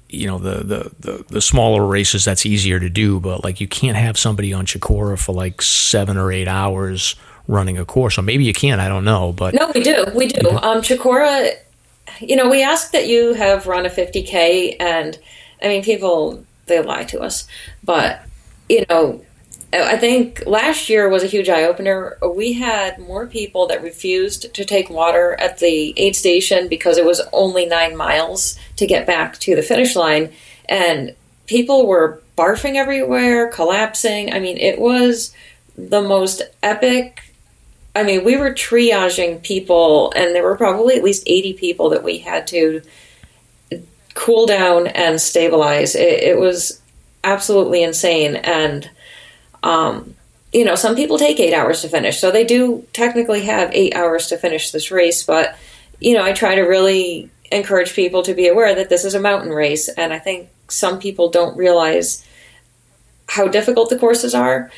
you know the, the the the smaller races that's easier to do but like you can't have somebody on Chocorua for like seven or eight hours running a course or maybe you can I don't know but no, we do, we do. Um, Chocorua, you know, we ask that you have run a 50k, and I mean, people they lie to us, but you know, I think last year was a huge eye opener. We had more people that refused to take water at the aid station because it was only nine miles to get back to the finish line. And people were barfing everywhere, collapsing. I mean, it was the most epic. I mean, we were triaging people, and there were probably at least 80 people that we had to cool down and stabilize. It, it was absolutely insane. And um, you know, some people take eight hours to finish, so they do technically have eight hours to finish this race. But you know, I try to really encourage people to be aware that this is a mountain race, and I think some people don't realize how difficult the courses are.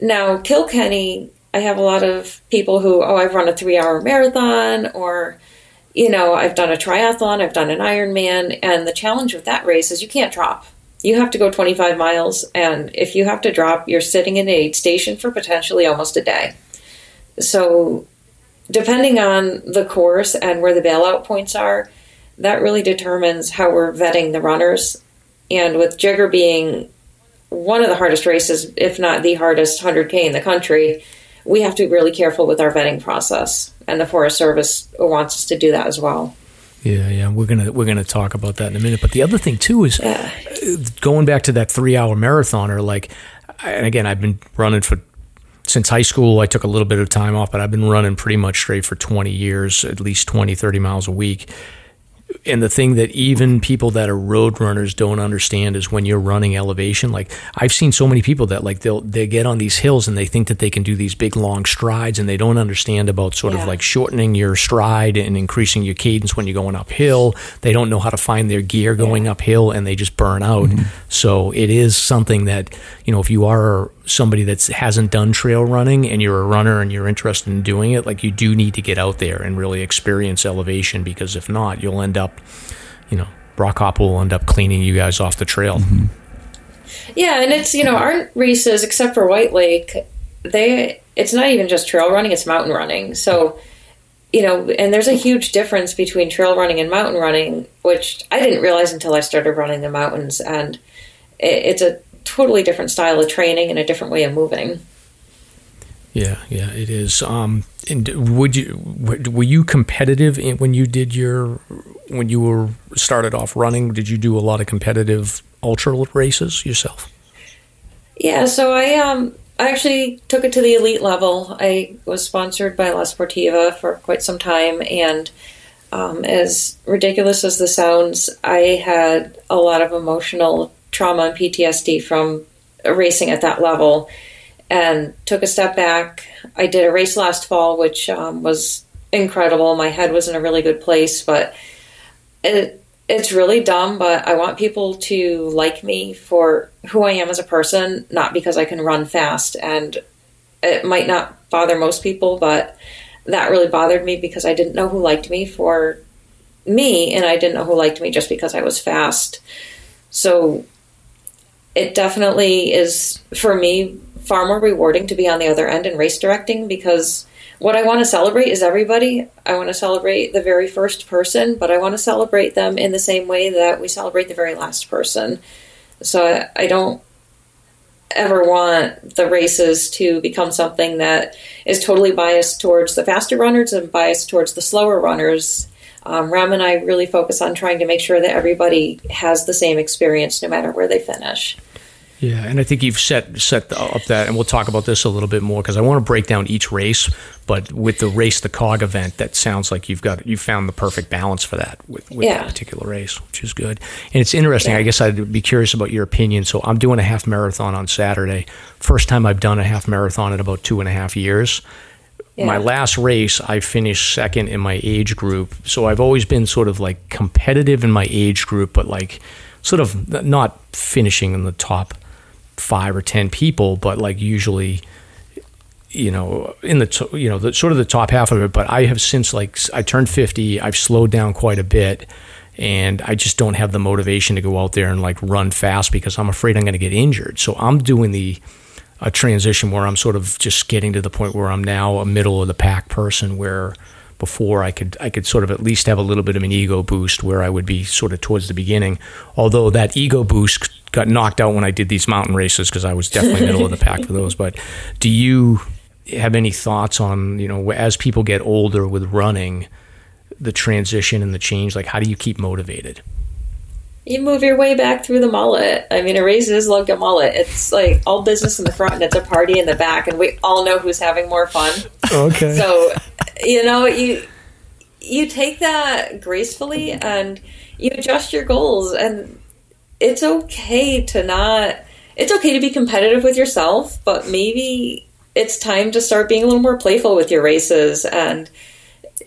Now, Kilkenny, I have a lot of people who, oh, I've run a three-hour marathon, or you know, I've done a triathlon, I've done an Ironman, and the challenge with that race is you can't drop you have to go 25 miles and if you have to drop you're sitting in a aid station for potentially almost a day. So depending on the course and where the bailout points are that really determines how we're vetting the runners. And with jigger being one of the hardest races if not the hardest 100k in the country we have to be really careful with our vetting process. And the forest service wants us to do that as well Yeah, yeah, we're gonna we're gonna talk about that in a minute. But the other thing too is yeah. Uh, going back to that three hour marathoner. Like, and again, I've been running for since high school. I took a little bit of time off, but I've been running pretty much straight for 20 years, at least 20, 30 miles a week and the thing that even people that are road runners don't understand is when you're running elevation like i've seen so many people that like they'll they get on these hills and they think that they can do these big long strides and they don't understand about sort yeah. of like shortening your stride and increasing your cadence when you're going uphill they don't know how to find their gear going yeah. uphill and they just burn out mm-hmm. so it is something that you know if you are somebody that hasn't done trail running and you're a runner and you're interested in doing it, like you do need to get out there and really experience elevation because if not, you'll end up, you know, Rockhopper will end up cleaning you guys off the trail. Mm-hmm. Yeah, and it's you know our races, except for White Lake, they it's not even just trail running; it's mountain running. So you know, and there's a huge difference between trail running and mountain running, which I didn't realize until I started running the mountains. And it's a totally different style of training and a different way of moving. Yeah, yeah, it is. Um, and would you were you competitive when you did your when you were started off running? Did you do a lot of competitive ultra races yourself? Yeah, so I um I actually took it to the elite level. I was sponsored by La Sportiva for quite some time, and um, as ridiculous as this sounds, I had a lot of emotional trauma and PTSD from racing at that level and took a step back. I did a race last fall, which um, was incredible. My head was in a really good place, but it, it's really dumb. But I want people to like me for who I am as a person, not because I can run fast. And it might not bother most people, but that really bothered me because I didn't know who liked me for me, and I didn't know who liked me just because I was fast. So it definitely is for me far more rewarding to be on the other end in race directing because what I want to celebrate is everybody. I want to celebrate the very first person, but I want to celebrate them in the same way that we celebrate the very last person. So I, I don't ever want the races to become something that is totally biased towards the faster runners and biased towards the slower runners. Um, Ram and I really focus on trying to make sure that everybody has the same experience no matter where they finish. Yeah, and I think you've set set up that, and we'll talk about this a little bit more because I want to break down each race. But with the race the cog event, that sounds like you've got you found the perfect balance for that with, with yeah. that particular race, which is good. And it's interesting. Yeah. I guess I'd be curious about your opinion. So I'm doing a half marathon on Saturday. First time I've done a half marathon in about two and a half years. Yeah. My last race, I finished second in my age group. So I've always been sort of like competitive in my age group, but like sort of not finishing in the top five or ten people, but like usually, you know, in the you know the sort of the top half of it. But I have since like I turned fifty, I've slowed down quite a bit, and I just don't have the motivation to go out there and like run fast because I'm afraid I'm going to get injured. So I'm doing the a transition where I'm sort of just getting to the point where I'm now a middle of the pack person where before I could I could sort of at least have a little bit of an ego boost where I would be sort of towards the beginning. Although that ego boost got knocked out when I did these mountain races because I was definitely middle of the pack for those. But do you have any thoughts on you know as people get older with running, the transition and the change? Like how do you keep motivated? You move your way back through the mullet. I mean, a race is like a mullet. It's like all business in the front and it's a party in the back, and we all know who's having more fun. Okay. So, you know, you you take that gracefully and you adjust your goals, and it's okay to not. It's okay to be competitive with yourself, but maybe it's time to start being a little more playful with your races and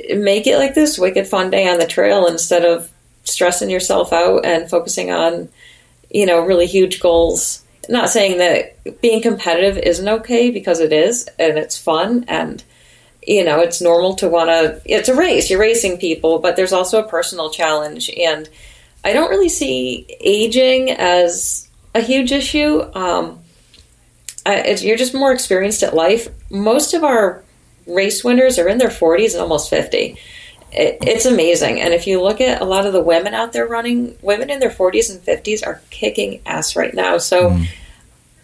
make it like this wicked fun day on the trail instead of stressing yourself out and focusing on, you know, really huge goals. Not saying that being competitive isn't okay because it is and it's fun and you know, it's normal to want to it's a race, you're racing people, but there's also a personal challenge and I don't really see aging as a huge issue. Um, you're just more experienced at life. Most of our race winners are in their 40s and almost 50 it, it's amazing. And if you look at a lot of the women out there running, women in their 40s and 50s are kicking ass right now. So mm.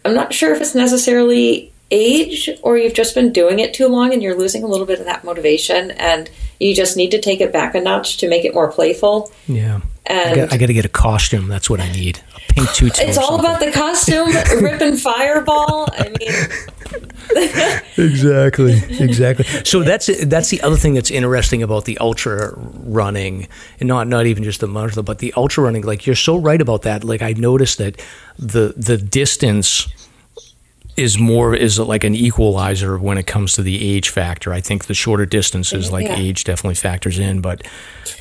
I'm not sure if it's necessarily age or you've just been doing it too long and you're losing a little bit of that motivation. And You just need to take it back a notch to make it more playful. Yeah. And I got, I got to get a costume. That's what I need. A pink tutu. it's all about the costume, ripping fireball. I mean, exactly exactly. So that's that's the other thing that's interesting about the ultra running and not not even just the marathon but the ultra running like you're so right about that. Like i noticed that the the distance is more is like an equalizer when it comes to the age factor. I think the shorter distances like Yeah. age definitely factors in but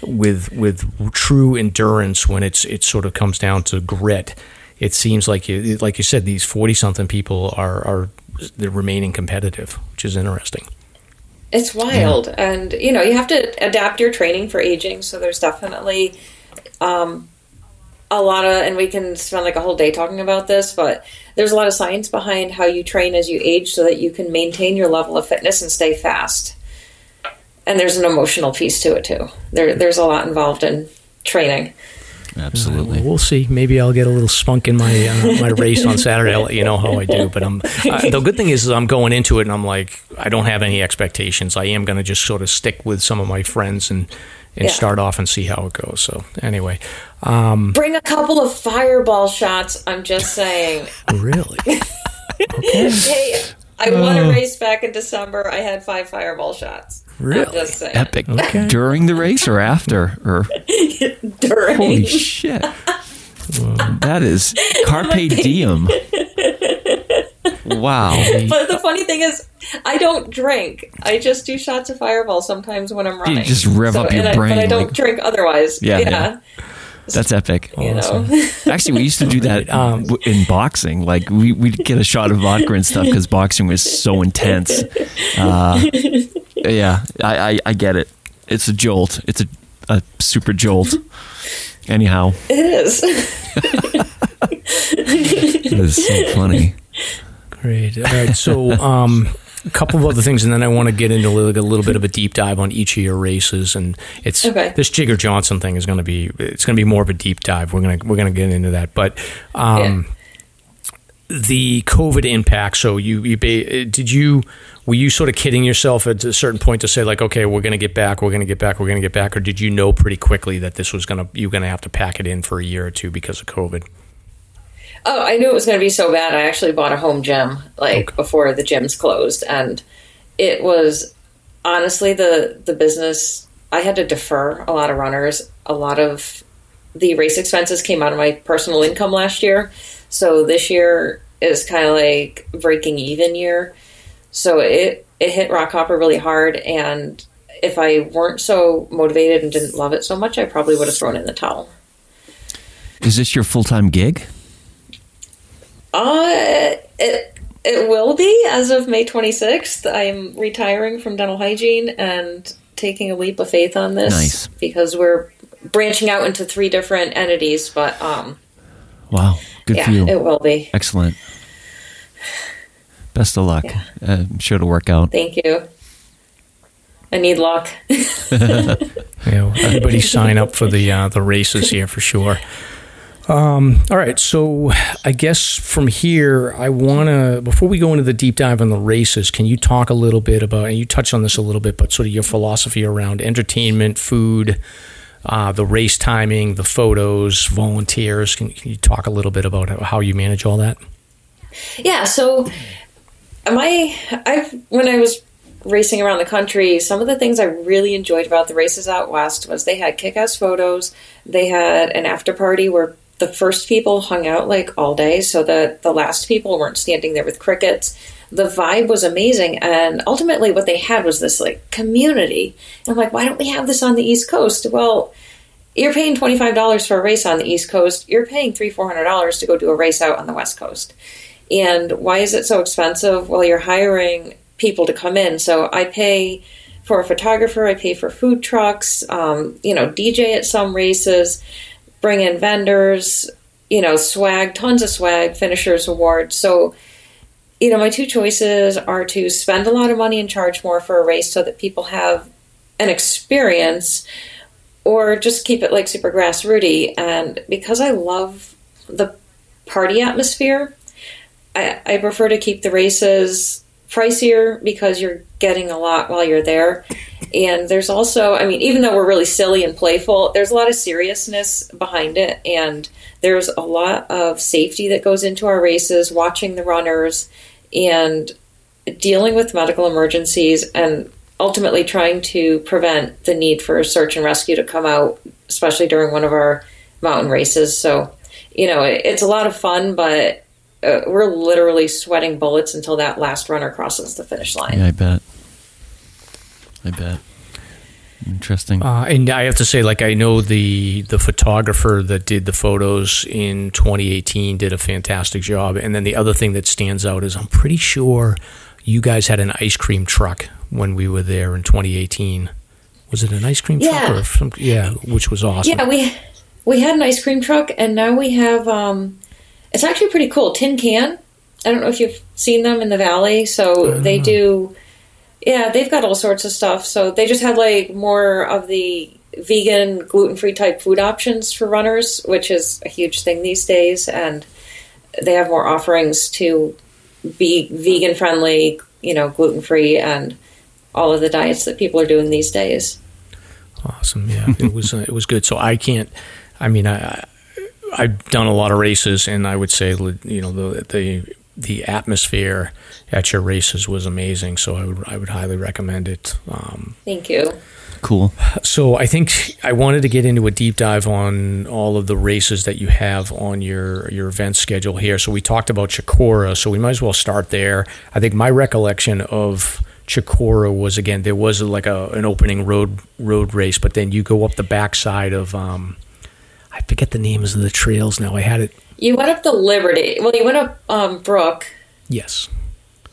with with true endurance when it's it sort of comes down to grit it seems like you like you said these 40 something people are are they're remaining competitive which is interesting It's wild, and you know you have to adapt your training for aging. So there's definitely um, a lot of, and we can spend like a whole day talking about this, but there's a lot of science behind how you train as you age, so that you can maintain your level of fitness and stay fast. And there's an emotional piece to it too. There, there's a lot involved in training. Absolutely. Well, we'll see. Maybe I'll get a little spunk in my uh, my race on Saturday. I'll let you know how I do. But I'm uh, the good thing is, is I'm going into it and I'm like I don't have any expectations. I am going to just sort of stick with some of my friends and and Yeah. start off and see how it goes. So anyway, um, Bring a couple of fireball shots. I'm just saying. really, hey, I won a race back in December. I had five fireball shots. I'm Really? just saying. Epic. Okay. During the race or after? Or During. holy shit. That is carpe diem. Wow. But the funny thing is, I don't drink. I just do shots of Fireball sometimes when I'm running. just rev up your and I, brain, But I don't like- drink otherwise. Yeah, Yeah. yeah. That's epic. You know. Actually, we used to do that Um, in boxing. Like we we'd get a shot of vodka and stuff because boxing was so intense. Uh, yeah, I, I I get it. It's a jolt. It's a a super jolt. Anyhow, It is. it is so funny. great. All right, so um, a couple of other things, and then I want to get into a little, a little bit of a deep dive on each of your races. And it's Okay. this Jigger Johnson thing is going to be it's going to be more of a deep dive. We're gonna we're gonna get into that, but. Um, the COVID impact. So you, you did you were you sort of kidding yourself at a certain point to say like, okay, we're going to get back, we're going to get back, we're going to get back, or did you know pretty quickly that this was going to you're going to have to pack it in for a year or two because of COVID? Oh, I knew it was going to be so bad. I actually bought a home gym like Okay. before the gyms closed, and it was honestly the the business. I had to defer a lot of runners. A lot of the race expenses came out of my personal income last year, so this year is kind of like breaking even year. So it it hit Rock Hopper really hard, and if I weren't so motivated and didn't love it so much, I probably would have thrown in the towel. Is this your full time gig? Uh, it it will be as of May 26th. I'm retiring from dental hygiene and taking a leap of faith on this Nice. because we're branching out into three different entities. But um, Wow, good yeah, for you. it will be. Excellent. Best of luck. Uh, I'm sure it'll work out. Thank you. I need luck. Yeah, everybody sign up for the uh, the races here for sure. Um, all right, so I guess from here, I want to before we go into the deep dive on the races, can you talk a little bit about? And you touched on this a little bit, but sort of your philosophy around entertainment, food, uh, the race timing, the photos, volunteers. Can, can you talk a little bit about how you manage all that? Yeah, so my I've when I was racing around the country, some of the things I really enjoyed about the races out west was they had kick-ass photos. They had an after party where the first people hung out like all day, so that the last people weren't standing there with crickets. The vibe was amazing, and ultimately, what they had was this like community. And I'm like, why don't we have this on the East Coast? Well, you're paying twenty five dollars for a race on the East Coast. You're paying three four hundred dollars to go do a race out on the West Coast. And why is it so expensive? Well, you're hiring people to come in. So I pay for a photographer. I pay for food trucks. Um, you know, DJ at some races, bring in vendors. You know, swag, tons of swag, finishers awards. So you know, my two choices are to spend a lot of money and charge more for a race so that people have an experience or just keep it like super grassrooty. And because I love the party atmosphere, I, I prefer to keep the races pricier because you're getting a lot while you're there. And there's also, I mean, even though we're really silly and playful, there's a lot of seriousness behind it. And there's a lot of safety that goes into our races, watching the runners and dealing with medical emergencies and ultimately trying to prevent the need for search and rescue to come out, especially during one of our mountain races. So, you know, it's a lot of fun, but uh, we're literally sweating bullets until that last runner crosses the finish line. Yeah, I bet. I bet. Interesting. Uh, and I have to say, like, I know the the photographer that did the photos in 2018 did a fantastic job. And then the other thing that stands out is I'm pretty sure you guys had an ice cream truck when we were there in 2018. Was it an ice cream Yeah. truck or some, yeah, which was awesome. Yeah, we we had an ice cream truck, and now we have. Um, it's actually pretty cool. Tin Can. I don't know if you've seen them in the valley. So they do. Yeah, they've got all sorts of stuff. So they just had like more of the vegan, gluten free type food options for runners, which is a huge thing these days. And they have more offerings to be vegan friendly, you know, gluten free, and all of the diets that people are doing these days. Awesome. Yeah, it was uh, it was good. So I can't. I mean, I I've done a lot of races, and I would say you know the the the atmosphere at your races was amazing. So I would I would highly recommend it. Um, Thank you. Cool. so I think I wanted to get into a deep dive on all of the races that you have on your your event schedule here. So we talked about Chocorua, so we might as well start there. I think my recollection of Chocorua was again there was like a an opening road road race, but then you go up the backside of um, I forget the names of the trails now. I had it. You went up the Liberty. Well, you went up um, Brook, Yes.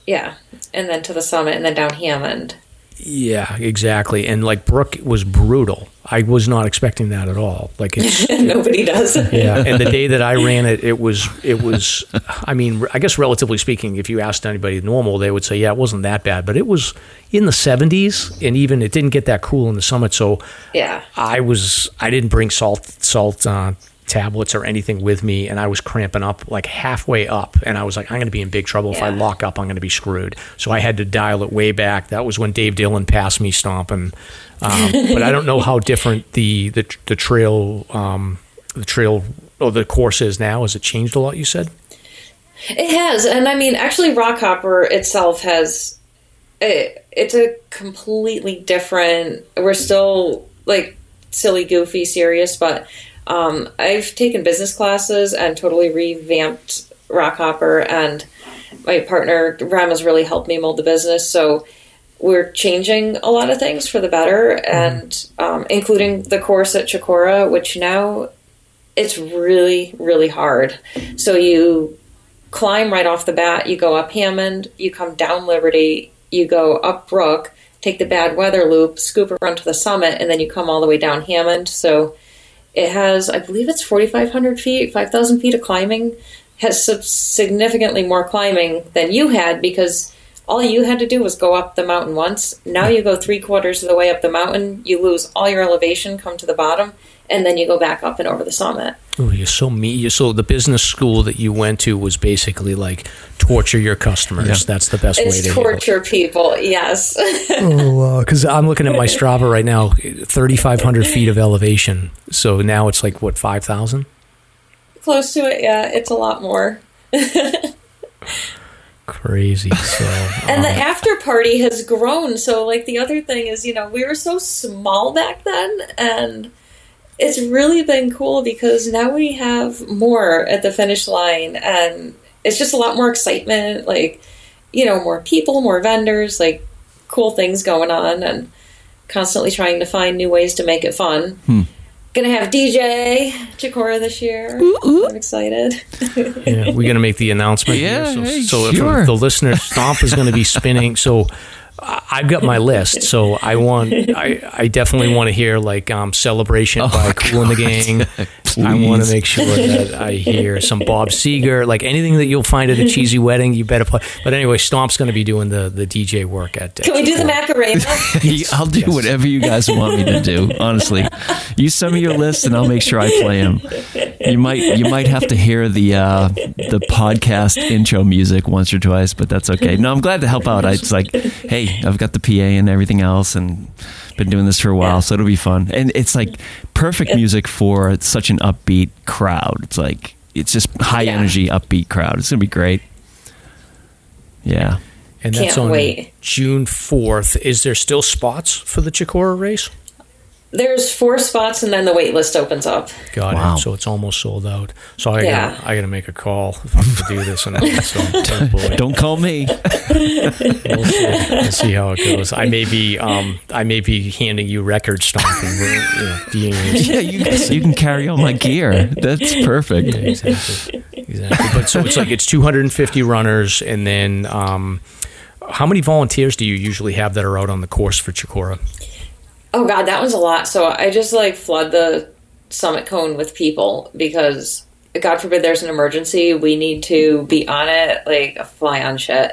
yeah, and then to the summit, and then down Hammond. Yeah, exactly. And like Brook was brutal. I was not expecting that at all. Like it's Nobody does. yeah and the day that i ran it it was it was i mean i guess relatively speaking if you asked anybody normal they would say yeah it wasn't that bad but it was in the 70s and even it didn't get that cool in the summit so yeah, i was i didn't bring salt salt uh, tablets or anything with me and i was cramping up like halfway up and i was like i'm going to be in big trouble if i lock up i'm going to be screwed so i had to dial it way back that was when dave dillon passed me stomping um, but i don't know how different the the, the trail um, the trail or the course is now has it changed a lot you said it has, and I mean, actually, Rockhopper itself has. It, it's a completely different. We're still like silly, goofy, serious, but um, I've taken business classes and totally revamped Rockhopper, and my partner Ram has really helped me mold the business. So we're changing a lot of things for the better, and um, including the course at Chocorua, which now it's really, really hard. So you climb right off the bat. You go up Hammond, you come down Liberty, you go up Brook, take the bad weather loop, scoop around to the summit, and then you come all the way down Hammond. So it has, I believe it's 4,500 feet, 5,000 feet of climbing, has significantly more climbing than you had because all you had to do was go up the mountain once. Now you go three quarters of the way up the mountain, you lose all your elevation, come to the bottom, and then you go back up and over the summit. oh you're so mean you're so the business school that you went to was basically like torture your customers Yeah. that's the best way It's to handle it. torture people, yes. Oh, because I'm looking at my Strava right now, 3,500 feet of elevation. So now it's like what 5,000? Close to it, yeah. It's a lot more. Crazy. So And the um, after party has grown. So, like, the other thing is, you know, we were so small back then, and it's really been cool because now we have more at the finish line, and it's just a lot more excitement. Like, you know, more people, more vendors, like, cool things going on, and constantly trying to find new ways to make it fun. Hmm. Gonna have DJ Chocorua this year. I'm excited. yeah, we're going to make the announcement. here. Yeah, So, hey, so if the listener stomp is going to be spinning, so I- I've got my list. So I want, I, I definitely want to hear like um, celebration by Oh, Cool and the Gang, I want to make sure that I hear some Bob Seger, like anything that you'll find at a cheesy wedding. You better play. But anyway, Stomp's going to be doing the the DJ work at. Can we do the Macarena? I'll do Yes. whatever you guys want me to do. Honestly, you send me your list and I'll make sure I play them. You might you might have to hear the uh, the podcast intro music once or twice, but that's okay. No, I'm glad to help out. I, it's like, hey, I've got the PA and everything else, and been doing this for a while, so it'll be fun. And it's like perfect music for such an upbeat crowd. It's like it's just high Yeah. energy, upbeat crowd. It's gonna be great. Yeah. And that's Can't on wait. June fourth. Is there still spots for the Chocorua race? There's four spots, and then the wait list opens up. Got Wow. it. So it's almost sold out. So I Yeah. gotta, I got to make a call if I'm going to do this. And so, boy. Don't call me. We'll see. We'll see how it goes. I may be, um, I may be handing you record stomping. You know, being yeah, you, you can carry all my gear. That's perfect. Yeah, exactly. Exactly. But so it's like it's 250 runners, and then um, how many volunteers do you usually have that are out on the course for Chocorua? Oh god, that was a lot. So I just like flood the summit cone with people because God forbid there's an emergency, we need to be on it like a fly on shit.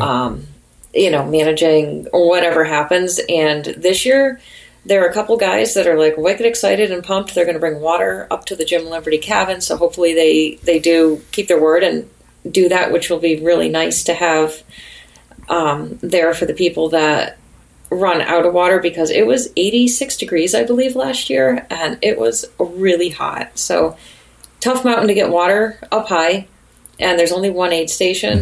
Um, you know, managing or whatever happens. And this year there are a couple guys that are like wicked excited and pumped. They're going to bring water up to the Jim Liberty cabin, so hopefully they they do keep their word and do that, which will be really nice to have um, there for the people that run out of water because it was 86 degrees, I believe, last year, and it was really hot. So, tough mountain to get water up high, and there's only one aid station.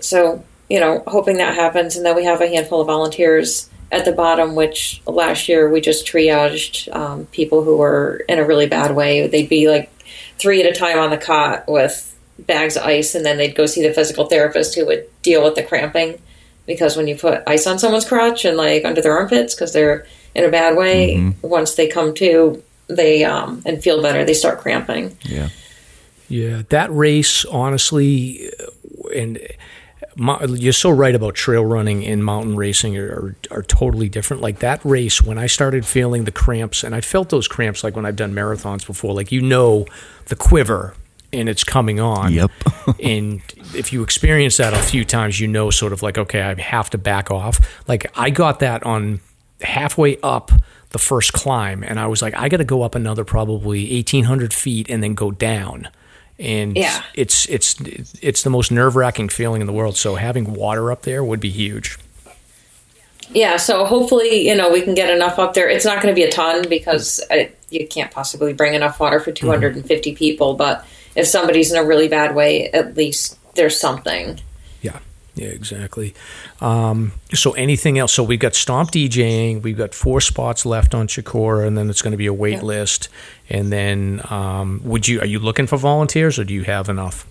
So, you know, hoping that happens. And then we have a handful of volunteers at the bottom, which last year we just triaged um, people who were in a really bad way. They'd be like three at a time on the cot with bags of ice, and then they'd go see the physical therapist who would deal with the cramping because when you put ice on someone's crotch and like under their armpits because they're in a bad way, once they come to, they um, and feel better, they start cramping. Yeah. Yeah, that race, honestly, uh, and mo- you're so right about trail running and mountain racing are, are, are totally different. Like that race, when I started feeling the cramps, and I felt those cramps like when I've done marathons before, like you know the quiver and it's coming on. Yep. and if you experience that a few times, you know, sort of like, okay, I have to back off. Like I got that on halfway up the first climb, and I was like, I got to go up another probably eighteen hundred feet and then go down. And Yeah. it's it's it's the most nerve wracking feeling in the world. So having water up there would be huge. Yeah, so hopefully, you know, we can get enough up there. It's not going to be a ton because I, you can't possibly bring enough water for mm-hmm. 250 people, but if somebody's in a really bad way, at least there's something. Yeah, yeah, exactly. Um, so anything else? So we've got Stomp DJing. We've got four spots left on Chocorua, and then it's going to be a wait Yeah. list. And then, um, would you are you looking for volunteers, or do you have enough?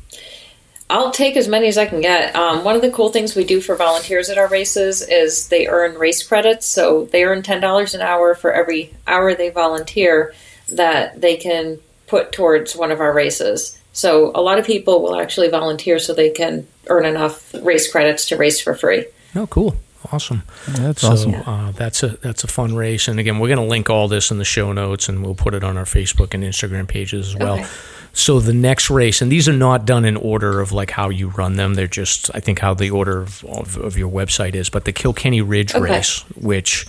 I'll take as many as I can get. Um, one of the cool things we do for volunteers at our races is they earn race credits. So they earn $10 an hour for every hour they volunteer that they can put towards one of our races. So a lot of people will actually volunteer so they can earn enough race credits to race for free. Oh, cool. Awesome. That's so, awesome. Uh, that's a that's a fun race, and again, we're going to link all this in the show notes, and we'll put it on our Facebook and Instagram pages as well. Okay. So the next race, and these are not done in order of like how you run them; they're just I think how the order of, of, of your website is. But the Kilkenny Ridge Okay. race, which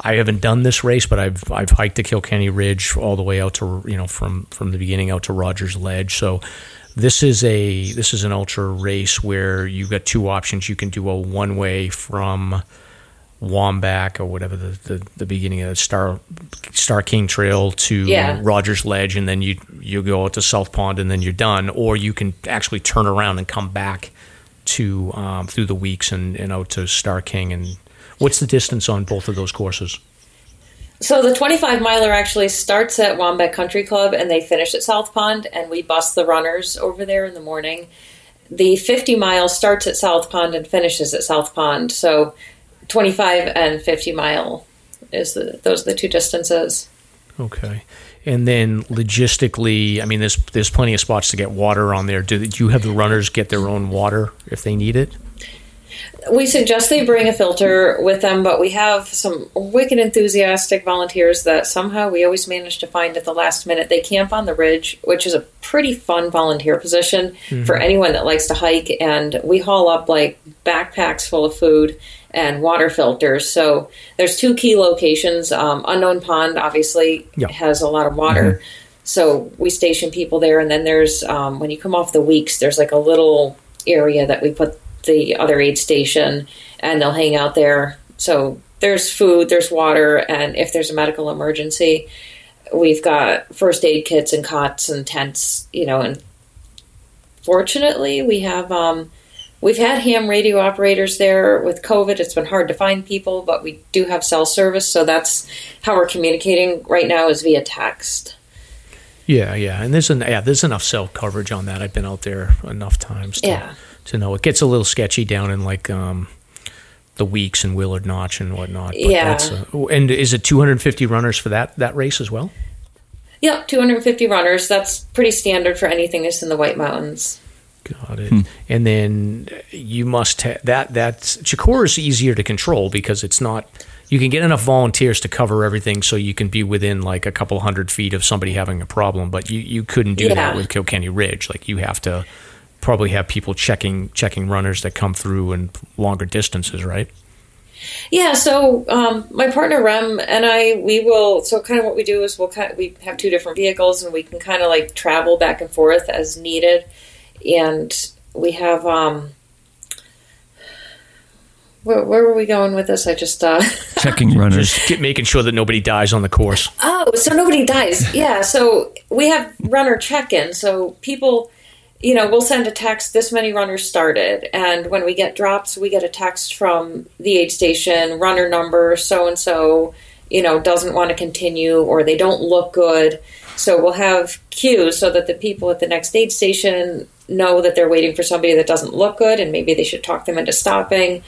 I haven't done this race, but I've I've hiked the Kilkenny Ridge all the way out to you know from from the beginning out to Rogers Ledge. So this is a this is an ultra race where you've got two options. You can do a one way from Waumbek or whatever the, the, the beginning of the Starr Starr King Trail to Yeah. Rogers Ledge, and then you you go out to South Pond, and then you're done. Or you can actually turn around and come back to um, through the weeks and, and out to Starr King. And what's the distance on both of those courses? So the 25 miler actually starts at Waumbek Country Club and they finish at South Pond, and we bus the runners over there in the morning. The 50 mile starts at South Pond and finishes at South Pond. So 25 and 50 mile is the those are the two distances. Okay. And then logistically, I mean, there's there's plenty of spots to get water on there. Do, do you have the runners get their own water if they need it? We suggest they bring a filter with them, but we have some wicked enthusiastic volunteers that somehow we always manage to find at the last minute. They camp on the ridge, which is a pretty fun volunteer position mm-hmm. for anyone that likes to hike. And we haul up like backpacks full of food and water filters. So there's two key locations. Um, Unknown Pond obviously yep. has a lot of water. Mm-hmm. So we station people there, and then there's um, when you come off the weeks, there's like a little area that we put the other aid station, and they'll hang out there. So there's food, there's water, and if there's a medical emergency, we've got first aid kits and cots and tents. You know, and fortunately, we have. Um, We've had ham radio operators there with COVID. It's been hard to find people, but we do have cell service, so that's how we're communicating right now is via text. Yeah, yeah, and there's an yeah, there's enough cell coverage on that. I've been out there enough times to, yeah. To know it gets a little sketchy down in like um, the weeks and Willard Notch and whatnot. But yeah, uh, and is it 250 runners for that that race as well? Yep, 250 runners. That's pretty standard for anything that's in the White Mountains. Got it. Hmm. And then you must have that. That's Chocorua is easier to control because it's not you can get enough volunteers to cover everything so you can be within like a couple hundred feet of somebody having a problem but you, you couldn't do yeah. that with kilkenny ridge like you have to probably have people checking checking runners that come through in longer distances right yeah, so um, my partner Rem and I, we will. So kind of what we do is we'll kind of, we have two different vehicles, and we can kind of like travel back and forth as needed. And we have um, where, where, were we going with this? I just uh, checking runners, just making sure that nobody dies on the course. Oh, so nobody dies. Yeah. So we have runner check-in. So people, you know, we'll send a text. This many runners started, and when we get drops, we get a text from the aid station. Runner number so and so, you know, doesn't want to continue, or they don't look good. So we'll have cues so that the people at the next aid station know that they're waiting for somebody that doesn't look good, and maybe they should talk them into stopping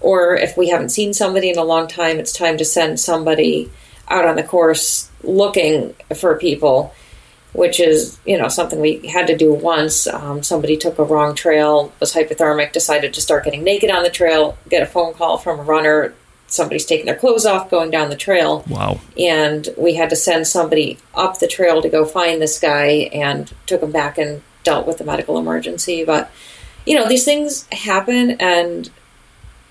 or if we haven't seen somebody in a long time, it's time to send somebody out on the course looking for people, which is you know something we had to do once. Um, somebody took a wrong trail, was hypothermic, decided to start getting naked on the trail. Get a phone call from a runner. Somebody's taking their clothes off, going down the trail. Wow! And we had to send somebody up the trail to go find this guy, and took him back and dealt with the medical emergency. But you know these things happen, and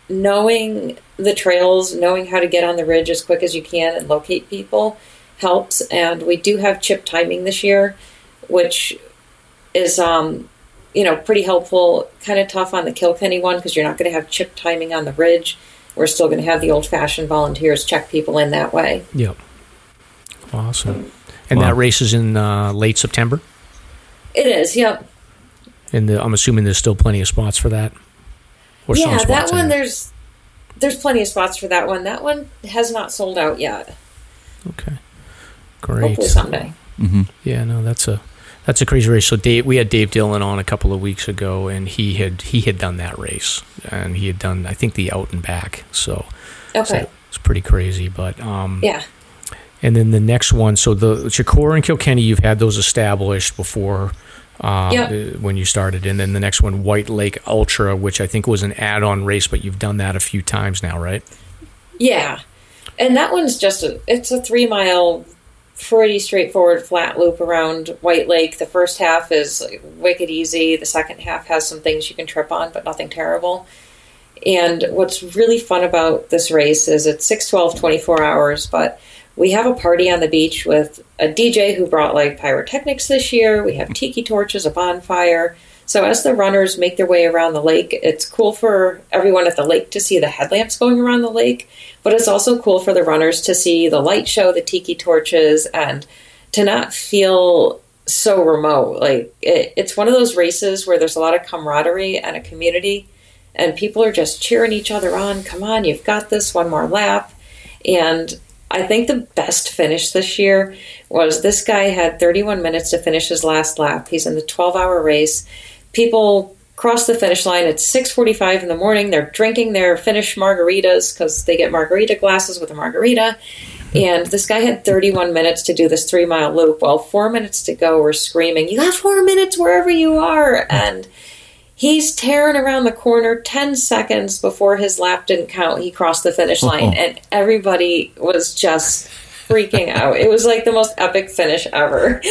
knowing the trails, knowing how to get on the ridge as quick as you can and locate people helps. And we do have chip timing this year, which is, um, you know, pretty helpful. Kind of tough on the Kilkenny one because you're not going to have chip timing on the ridge. We're still going to have the old fashioned volunteers check people in that way. Yep. Awesome. And wow. that race is in uh, late September? It is, yep. And the, I'm assuming there's still plenty of spots for that? Or yeah, that one there's there's plenty of spots for that one. That one has not sold out yet. Okay, great. Hopefully someday. Mm-hmm. Yeah, no, that's a that's a crazy race. So Dave, we had Dave Dillon on a couple of weeks ago, and he had he had done that race, and he had done I think the out and back. So okay, so it's pretty crazy. But um, yeah. And then the next one, so the Chocorua and Kilkenny, you've had those established before uh, yep. when you started. And then the next one, White Lake Ultra, which I think was an add on race, but you've done that a few times now, right? Yeah. And that one's just a, it's a three mile, pretty straightforward flat loop around White Lake. The first half is wicked easy. The second half has some things you can trip on, but nothing terrible. And what's really fun about this race is it's 6, 12, 24 hours, but we have a party on the beach with a DJ who brought like pyrotechnics this year. We have tiki torches, a bonfire. So as the runners make their way around the lake, it's cool for everyone at the lake to see the headlamps going around the lake, but it's also cool for the runners to see the light show, the tiki torches, and to not feel so remote. Like it, it's one of those races where there's a lot of camaraderie and a community, and people are just cheering each other on. Come on, you've got this. One more lap, and I think the best finish this year was this guy had 31 minutes to finish his last lap. He's in the 12 hour race. People cross the finish line at 6:45 in the morning. They're drinking their finished margaritas because they get margarita glasses with a margarita. And this guy had 31 minutes to do this three mile loop. Well, four minutes to go, we're screaming, "You have four minutes wherever you are!" And He's tearing around the corner 10 seconds before his lap didn't count. He crossed the finish line, Oh. and everybody was just freaking out. It was like the most epic finish ever.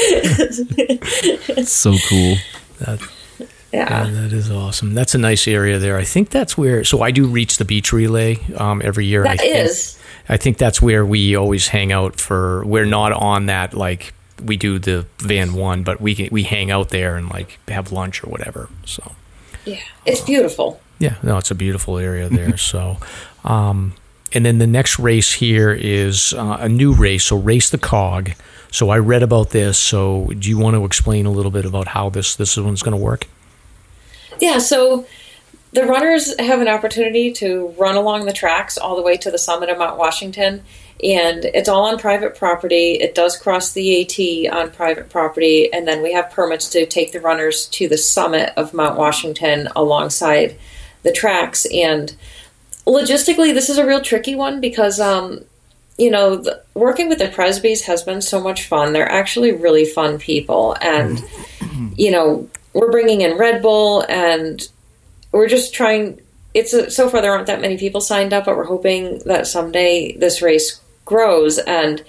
So cool. That, yeah. yeah, that is awesome. That's a nice area there. I think that's where. So I do reach the beach relay um, every year. That I think, is. I think that's where we always hang out for. We're not on that like we do the van one, but we can, we hang out there and like have lunch or whatever. So Yeah. It's beautiful. yeah, no, it's a beautiful area there. so, um, and then the next race here is uh, a new race. So race the cog. So I read about this. So do you want to explain a little bit about how this this one's going to work? Yeah, so the runners have an opportunity to run along the tracks all the way to the summit of Mount Washington, and it's all on private property. It does cross the AT on private property, and then we have permits to take the runners to the summit of Mount Washington alongside the tracks. And logistically, this is a real tricky one because, um, you know, the, working with the Presbys has been so much fun. They're actually really fun people, and you know, we're bringing in Red Bull and we're just trying. It's a, so far there aren't that many people signed up, but we're hoping that someday this race grows and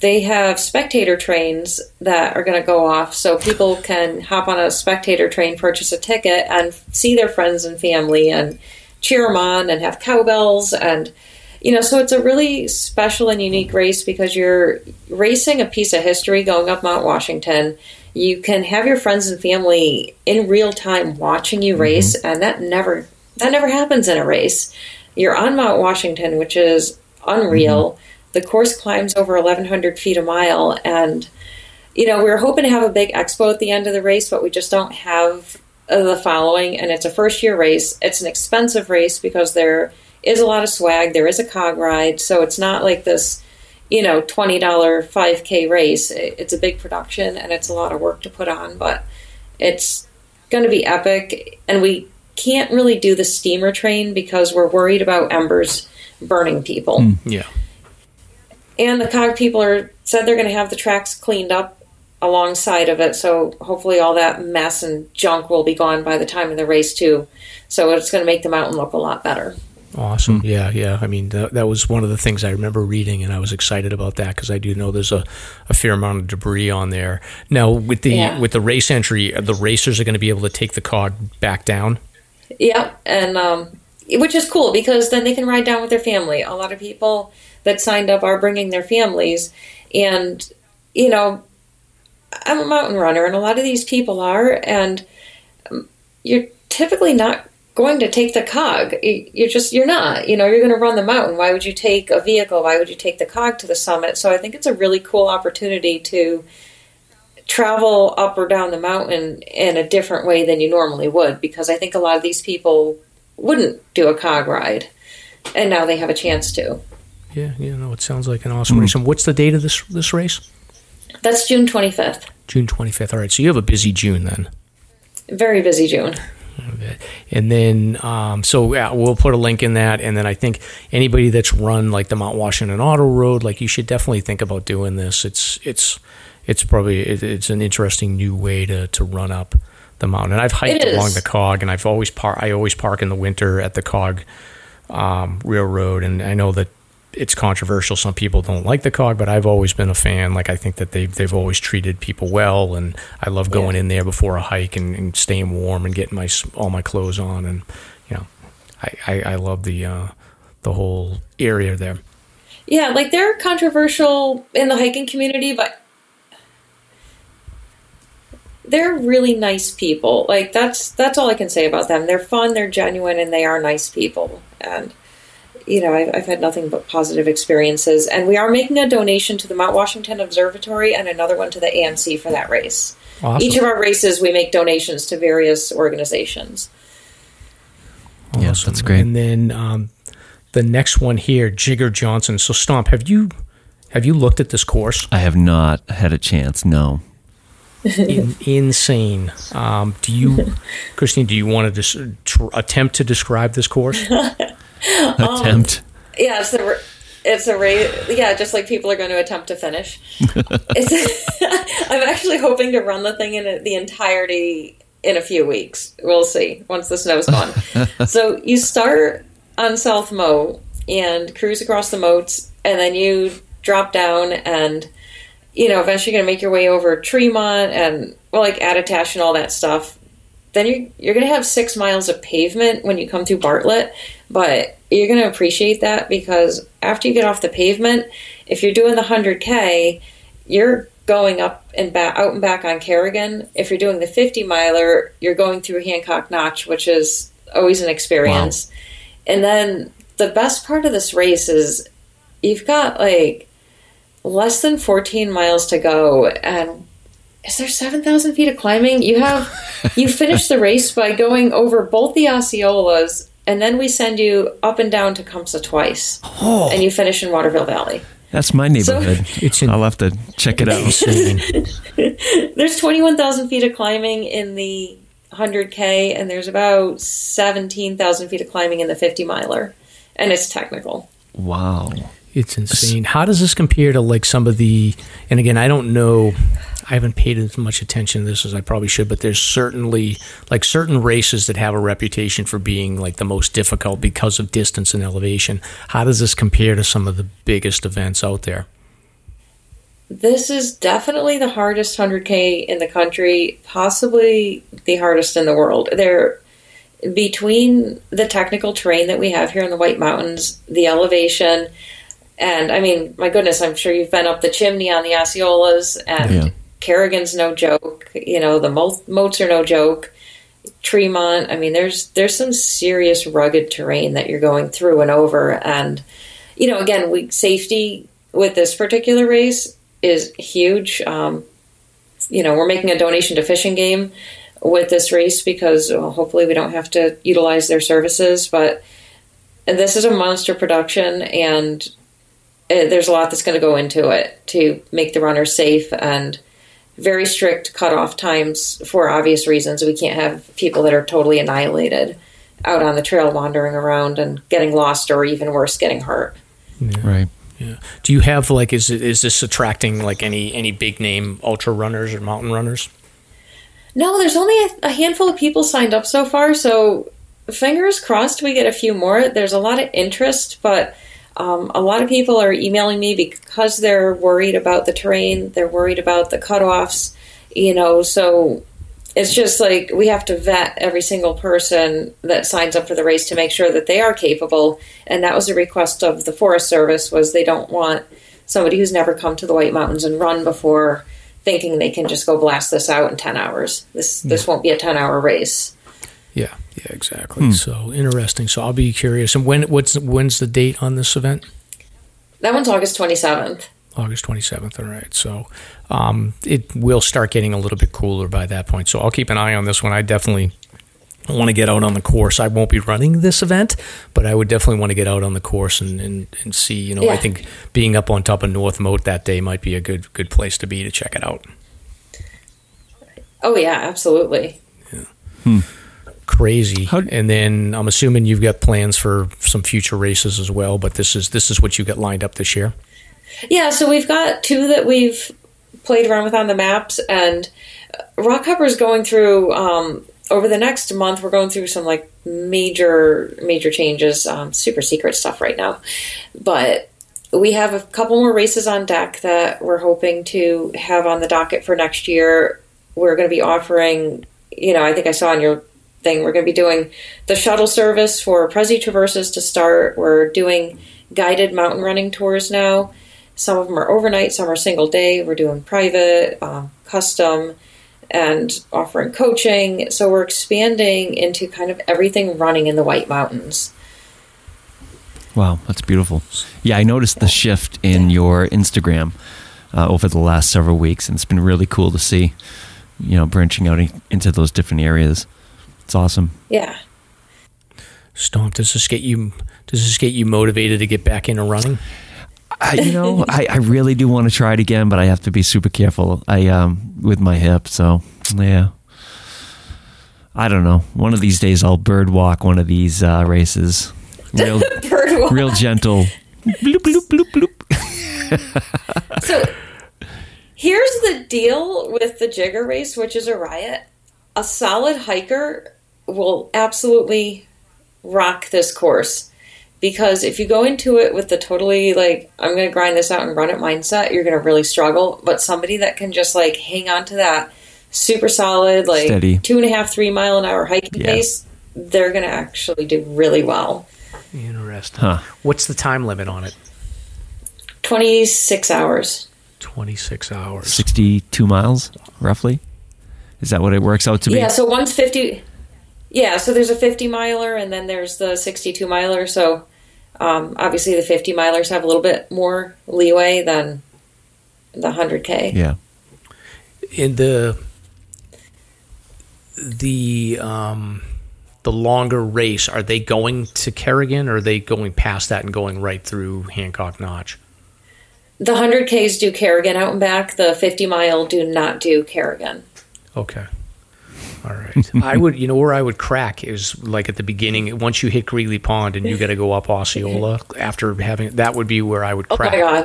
they have spectator trains that are going to go off so people can hop on a spectator train, purchase a ticket, and see their friends and family and cheer them on and have cowbells and you know so it's a really special and unique race because you're racing a piece of history going up Mount Washington. You can have your friends and family in real time watching you mm-hmm. race, and that never that never happens in a race. You're on Mount Washington, which is unreal. Mm-hmm. The course climbs over 1,100 feet a mile, and you know we were hoping to have a big expo at the end of the race, but we just don't have the following. And it's a first year race. It's an expensive race because there is a lot of swag. There is a cog ride, so it's not like this you know, twenty dollar five k race. It- It's a big production and it's a lot of work to put on, but it's going to be epic. And we can't really do the steamer train because we're worried about embers burning people. Hmm. Yeah. And the cog people are said they're going to have the tracks cleaned up alongside of it, so hopefully all that mess and junk will be gone by the time of the race too. So it's going to make the mountain look a lot better. Awesome. Yeah, yeah. I mean, that, that was one of the things I remember reading, and I was excited about that because I do know there's a, a fair amount of debris on there. Now, with the Yeah. with the race entry, the racers are going to be able to take the car back down. Yep, and um, which is cool because then they can ride down with their family. A lot of people that signed up are bringing their families, and you know, I'm a mountain runner, and a lot of these people are, and um, you're typically not going to take the cog. You- You're just you're not. You know, you're going to run the mountain. Why would you take a vehicle? Why would you take the cog to the summit? So I think it's a really cool opportunity to travel up or down the mountain in a different way than you normally would because I think a lot of these people wouldn't do a cog ride and now they have a chance to. Yeah, yeah. No, it sounds like an awesome hmm. race. And what's the date of this this race? That's June 25th. June 25th. All right. So you have a busy June then. Very busy June. And then, um, so yeah, we'll put a link in that. And then I think anybody that's run like the Mount Washington Auto Road, like you should definitely think about doing this. It's it's it's probably it, it's an interesting new way to to run up the mountain. And I've hiked along the Cog, and I've always park. I always park in the winter at the Cog um, Railroad, and I know that it's controversial. Some people don't like the cog, but I've always been a fan. Like I think that they've they've always treated people well, and I love going Yeah. in there before a hike and, and staying warm and getting my all my clothes on, and you know, I I, I love the uh, the whole area there. Yeah, like they're controversial in the hiking community, but they're really nice people. Like that's that's all I can say about them. They're fun, they're genuine, and they are nice people. And you know, I've, I've had nothing but positive experiences. And we are making a donation to the Mount Washington Observatory and another one to the AMC for that race. Awesome. Each of our races, we make donations to various organizations. Yeah, Awesome. that's great. And then um, the next one here, Jigger Johnson. So Stomp, have you have you looked at this course? I have not had a chance. No. In, insane. Um, do you, Christine? Do you want to dis- tr- attempt to describe this course? Attempt. Um, yeah, it's a it's a race. Yeah, just like people are going to attempt to finish. I'm actually hoping to run the thing in the entirety in a few weeks. We'll see once the snow's gone. so you start on South Moat and cruise across the moats, and then you drop down and you know eventually going to make your way over Tremont and well like Attitash and all that stuff. Then you're you're going to have six miles of pavement when you come through Bartlett, but you're going to appreciate that because after you get off the pavement, if you're doing the hundred k, you're going up and back out and back on Carrigain. If you're doing the 50 miler, you're going through Hancock Notch, which is always an experience. Wow. And then the best part of this race is you've got like less than 14 miles to go and is there 7,000 feet of climbing? You have, you finish the race by going over both the Osceolas and then we send you up and down Tecumseh twice. Oh. And you finish in Waterville Valley. That's my neighborhood. So, it's in, I'll have to check it out. there's 21,000 feet of climbing in the 100K, and there's about 17,000 feet of climbing in the 50 miler, and it's technical. Wow. It's insane. How does this compare to like some of the, and again, I don't know I haven't paid as much attention to this as I probably should, but there's certainly like certain races that have a reputation for being like the most difficult because of distance and elevation. How does this compare to some of the biggest events out there? This is definitely the hardest 100K in the country, possibly the hardest in the world. There, between the technical terrain that we have here in the White Mountains, the elevation, and I mean, my goodness, I'm sure you've been up the chimney on the Osceolas, and yeah. Carrigain's no joke. You know, the moats are no joke. Tremont. I mean, there's there's some serious rugged terrain that you're going through and over, and you know, again, we safety with this particular race is huge. Um, you know, we're making a donation to Fish and Game with this race because well, hopefully we don't have to utilize their services, but this is a monster production and uh, there's a lot that's going to go into it to make the runners safe and very strict cutoff times for obvious reasons. We can't have people that are totally annihilated out on the trail wandering around and getting lost or even worse, getting hurt. Yeah. Right. Yeah. Do you have like is it, is this attracting like any any big name ultra runners or mountain runners? No, there's only a, a handful of people signed up so far, so fingers crossed we get a few more. There's a lot of interest, but um, a lot of people are emailing me because they're worried about the terrain, they're worried about the cutoffs, you know, so it's just like we have to vet every single person that signs up for the race to make sure that they are capable. And that was a request of the forest service was they don't want somebody who's never come to the white mountains and run before thinking they can just go blast this out in 10 hours. This this won't be a 10 hour race yeah, yeah, exactly. Hmm. So interesting. So I'll be curious. And when what's when's the date on this event? That one's August twenty seventh. August 27th. All right. So um, it will start getting a little bit cooler by that point. So I'll keep an eye on this one. I definitely want to get out on the course. I won't be running this event, but I would definitely want to get out on the course and, and, and see. You know, yeah. I think being up on top of North Moat that day might be a good good place to be to check it out. Oh yeah, absolutely. Yeah. Hmm crazy. How, and then I'm assuming you've got plans for some future races as well. But this is this is what you got lined up this year. Yeah, so we've got two that we've played around with on the maps, and Rockhopper is going through. Um, over the next month, we're going through some like major major changes, um, super secret stuff right now, but we have a couple more races on deck that we're hoping to have on the docket for next year. We're going to be offering, you know, I think I saw on your thing. We're going to be doing the shuttle service for Presi Traverses to start. We're doing guided mountain running tours now. Some of them are overnight, some are single day. We're doing private, um, custom, and offering coaching. So we're expanding into kind of everything running in the White Mountains. Wow, that's beautiful. Yeah, I noticed the shift in your Instagram uh, over the last several weeks, and it's been really cool to see, you know, branching out into those different areas. It's awesome. Yeah. Stomp, does this get you does this get you motivated to get back into running? I, you know, I, I really do want to try it again, but I have to be super careful. I um with my hip, so yeah. I don't know. One of these days, I'll bird walk one of these uh, races. Real, real gentle. bloop bloop bloop bloop. so, here's the deal with the Jigger race, which is a riot a solid hiker will absolutely rock this course because if you go into it with the totally like I'm going to grind this out and run it mindset, you're going to really struggle. But somebody that can just like hang on to that super solid like Steady. two and a half three mile an hour hiking Yeah. pace, they're going to actually do really well. Interesting. Huh. What's the time limit on it? Twenty six hours. 26 hours. 62 miles, roughly. Is that what it works out to be? Yeah, so one's 50. Yeah, so there's a 50 miler and then there's the 62 miler. So um, obviously the 50 milers have a little bit more leeway than the 100K. Yeah. in the the um the longer race are they going to Carrigain or are they going past that and going right through Hancock Notch The 100Ks do Carrigain out and back. The 50 mile do not do Carrigain. okay all right I would you know where I would crack is like at the beginning once you hit Greeley Pond and you got to go up Osceola after having that would be where I would Oh crack my God.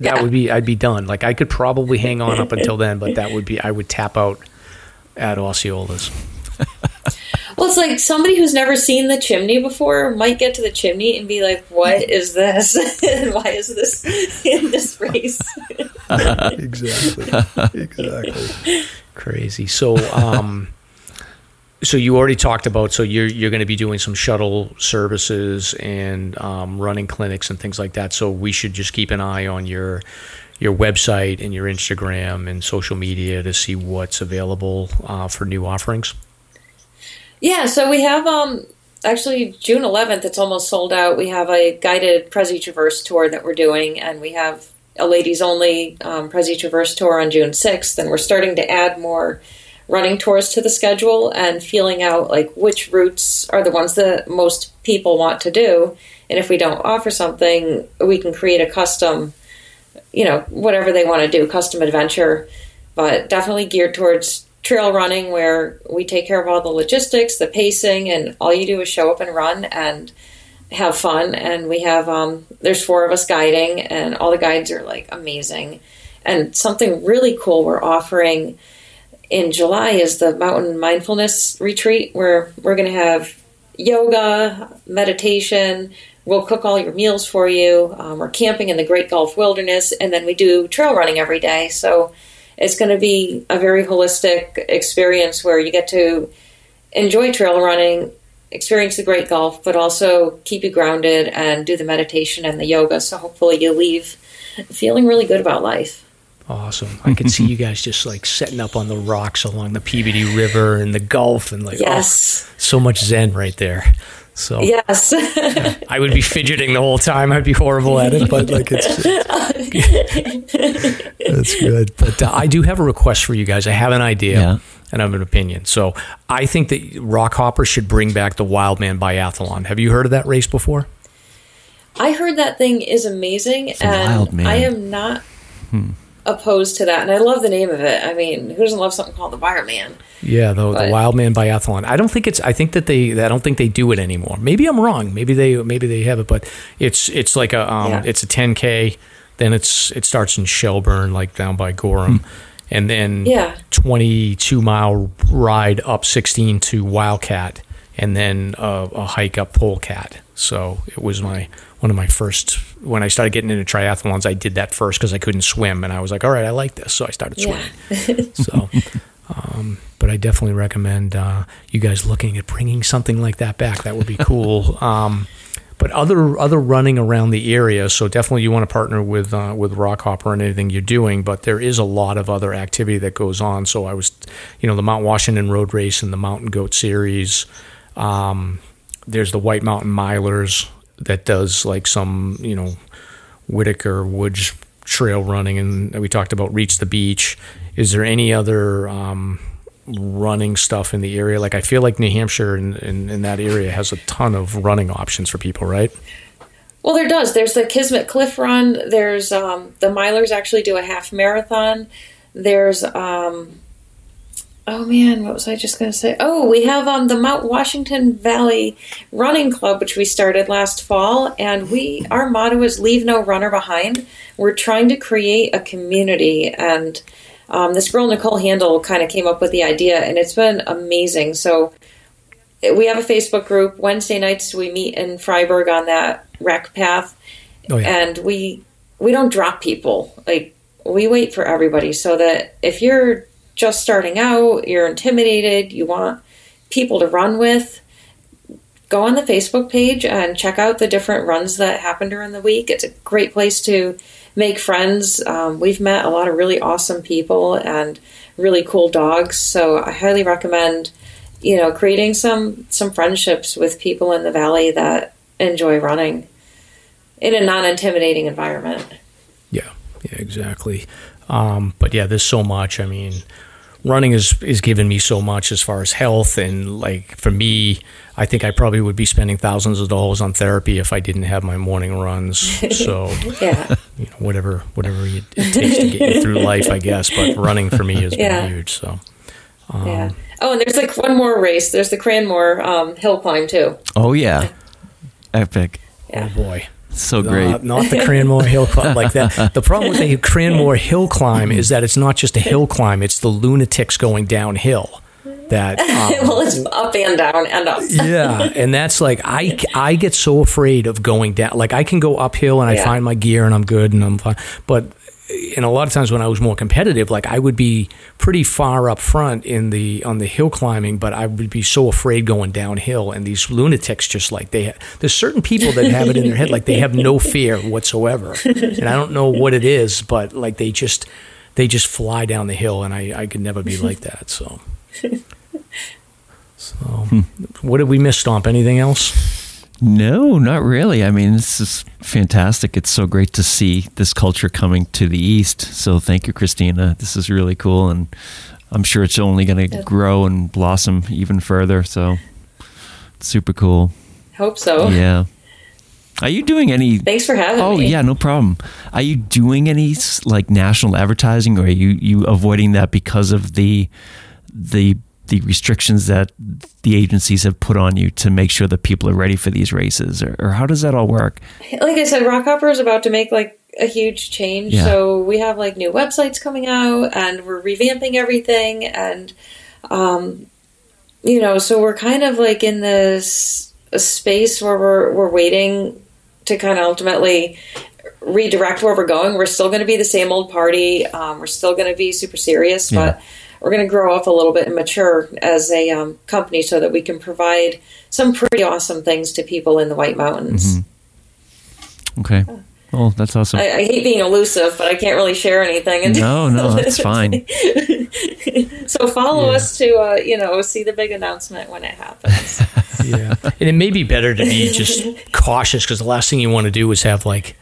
that Yeah. would be I'd be done like I could probably hang on up until then but that would be I would tap out at Osceola's Well, it's like somebody who's never seen the chimney before might get to the chimney and be like, what is this? and why is this in this race? exactly exactly crazy so um so you already talked about so you're you're going to be doing some shuttle services and um, running clinics and things like that so we should just keep an eye on your your website and your instagram and social media to see what's available uh, for new offerings Yeah, so we have um actually June 11th. It's almost sold out. We have a guided Presi Traverse tour that we're doing, and we have a ladies only um, Presi Traverse tour on June 6th. And we're starting to add more running tours to the schedule and feeling out like which routes are the ones that most people want to do. And if we don't offer something, we can create a custom, you know, whatever they want to do, custom adventure, but definitely geared towards trail running where we take care of all the logistics, the pacing, and all you do is show up and run and have fun. And we have, um, there's four of us guiding, and all the guides are like amazing. And something really cool we're offering in July is the mountain mindfulness retreat where we're going to have yoga, meditation. We'll cook all your meals for you. Um, we're camping in the Great Gulf Wilderness, and then we do trail running every day. So it's going to be a very holistic experience where you get to enjoy trail running, experience the Great Gulf, but also keep you grounded and do the meditation and the yoga. So hopefully you leave feeling really good about life. awesome i could see you guys just like setting up on the rocks along the peabody river and the gulf and like oh, Yes. so much zen right there so Yes. I would be fidgeting the whole time. I'd be horrible at it, but like it's that's good. But uh, I do have a request for you guys. I have an idea Yeah. and I have an opinion. So I think that Rockhopper should bring back the Wildman Biathlon. Have you heard of that race before? I heard that thing is amazing, and Wild Man. I am not opposed to that. And I love the name of it. I mean, who doesn't love something called the Wire Man? Yeah, the, the But- Wildman Biathlon. I don't think it's. I think that they. I don't think they do it anymore. Maybe I'm wrong. Maybe they. Maybe they have it, but it's it's like a. Um, Yeah. It's a 10k. Then it's it starts in Shelburne, like down by Gorham, and then Yeah. 22 mile ride up 16 to Wildcat, and then a, a hike up Polecat. So it was my one of my first when I started getting into triathlons. I did that first because I couldn't swim, and I was like, all right, I like this, so I started Yeah. swimming. so, um, but I definitely recommend uh, you guys looking at bringing something like that back. That would be cool. um, but other other running around the area, so definitely you want to partner with uh, with Rockhopper and anything you're doing. But there is a lot of other activity that goes on. So I was, you know, the Mount Washington Road Race and the Mountain Goat Series. Um, there's the White Mountain Milers that does like some, you know, Whitaker Woods trail running, and we talked about Reach the Beach. Is there any other um, running stuff in the area? Like I feel like New Hampshire in, in, in that area has a ton of running options for people, right? Well, there does. There's the Kismet Cliff Run. There's um, the Milers actually do a half marathon. There's um, oh man, what was I just going to say? Oh, we have um, the Mount Washington Valley Running Club, which we started last fall, and we our motto is "Leave no runner behind." We're trying to create a community, and um, this girl Nicole Handel kind of came up with the idea, and it's been amazing. So we have a Facebook group. Wednesday nights we meet in Fryeburg on that rec path, oh, yeah. and we we don't drop people. Like we wait for everybody, so that if you're just starting out, you're intimidated, you want people to run with. Go on the Facebook page and check out the different runs that happen during the week. It's a great place to make friends. Um, we've met a lot of really awesome people and really cool dogs. So I highly recommend, you know, creating some some friendships with people in the valley that enjoy running in a non-intimidating environment. Yeah, yeah, exactly. Um, but yeah, there's so much. I mean, running is is given me so much as far as health. And like for me i think i probably would be spending thousands of dollars on therapy if i didn't have my morning runs. So yeah. you know whatever whatever it, takes to get you through life i guess. But running for me has yeah. been huge so um, yeah oh and there's like one more race. There's the cranmore um, hill climb too. Oh yeah. Epic. Yeah. oh boy so great. Uh, not the Cranmore Hill climb like that. The problem with the Cranmore Hill climb is that it's not just a hill climb; it's the lunatics going downhill. That um, well, it's up and down and up. yeah, and that's like I I get so afraid of going down. Like I can go uphill and I yeah. find my gear and I'm good and I'm fine, but and a lot of times when I was more competitive, like I would be pretty far up front in the on the hill climbing, but I would be so afraid going downhill. And these lunatics, just like they, there's certain people that have it in their head, like they have no fear whatsoever. And I don't know what it is, but like they just they just fly down the hill, and I I could never be like that. So, so hmm. what did we miss, Stomp? Anything else? No, not really. I mean, this is fantastic. It's so great to see this culture coming to the East. So thank you, Christina. This is really cool. And I'm sure it's only going to grow and blossom even further. So super cool. Hope so. Yeah. Are you doing any? Thanks for having oh, me. Oh yeah, no problem. Are you doing any like national advertising, or are you you avoiding that because of the the the restrictions that the agencies have put on you to make sure that people are ready for these races or, or how does that all work like i said rockhopper is about to make like a huge change yeah. so we have like new websites coming out and we're revamping everything and um, you know so we're kind of like in this space where we're we're waiting to kind of ultimately redirect where we're going we're still going to be the same old party um, we're still going to be super serious yeah. but we're going to grow up a little bit and mature as a um, company so that we can provide some pretty awesome things to people in the White Mountains. Mm-hmm. Okay. Well, that's awesome. I, I, hate being elusive, but I can't really share anything. No, no, that's fine. so follow yeah. us to, uh, you know, see the big announcement when it happens. yeah, and it may be better to be just cautious because the last thing you want to do is have like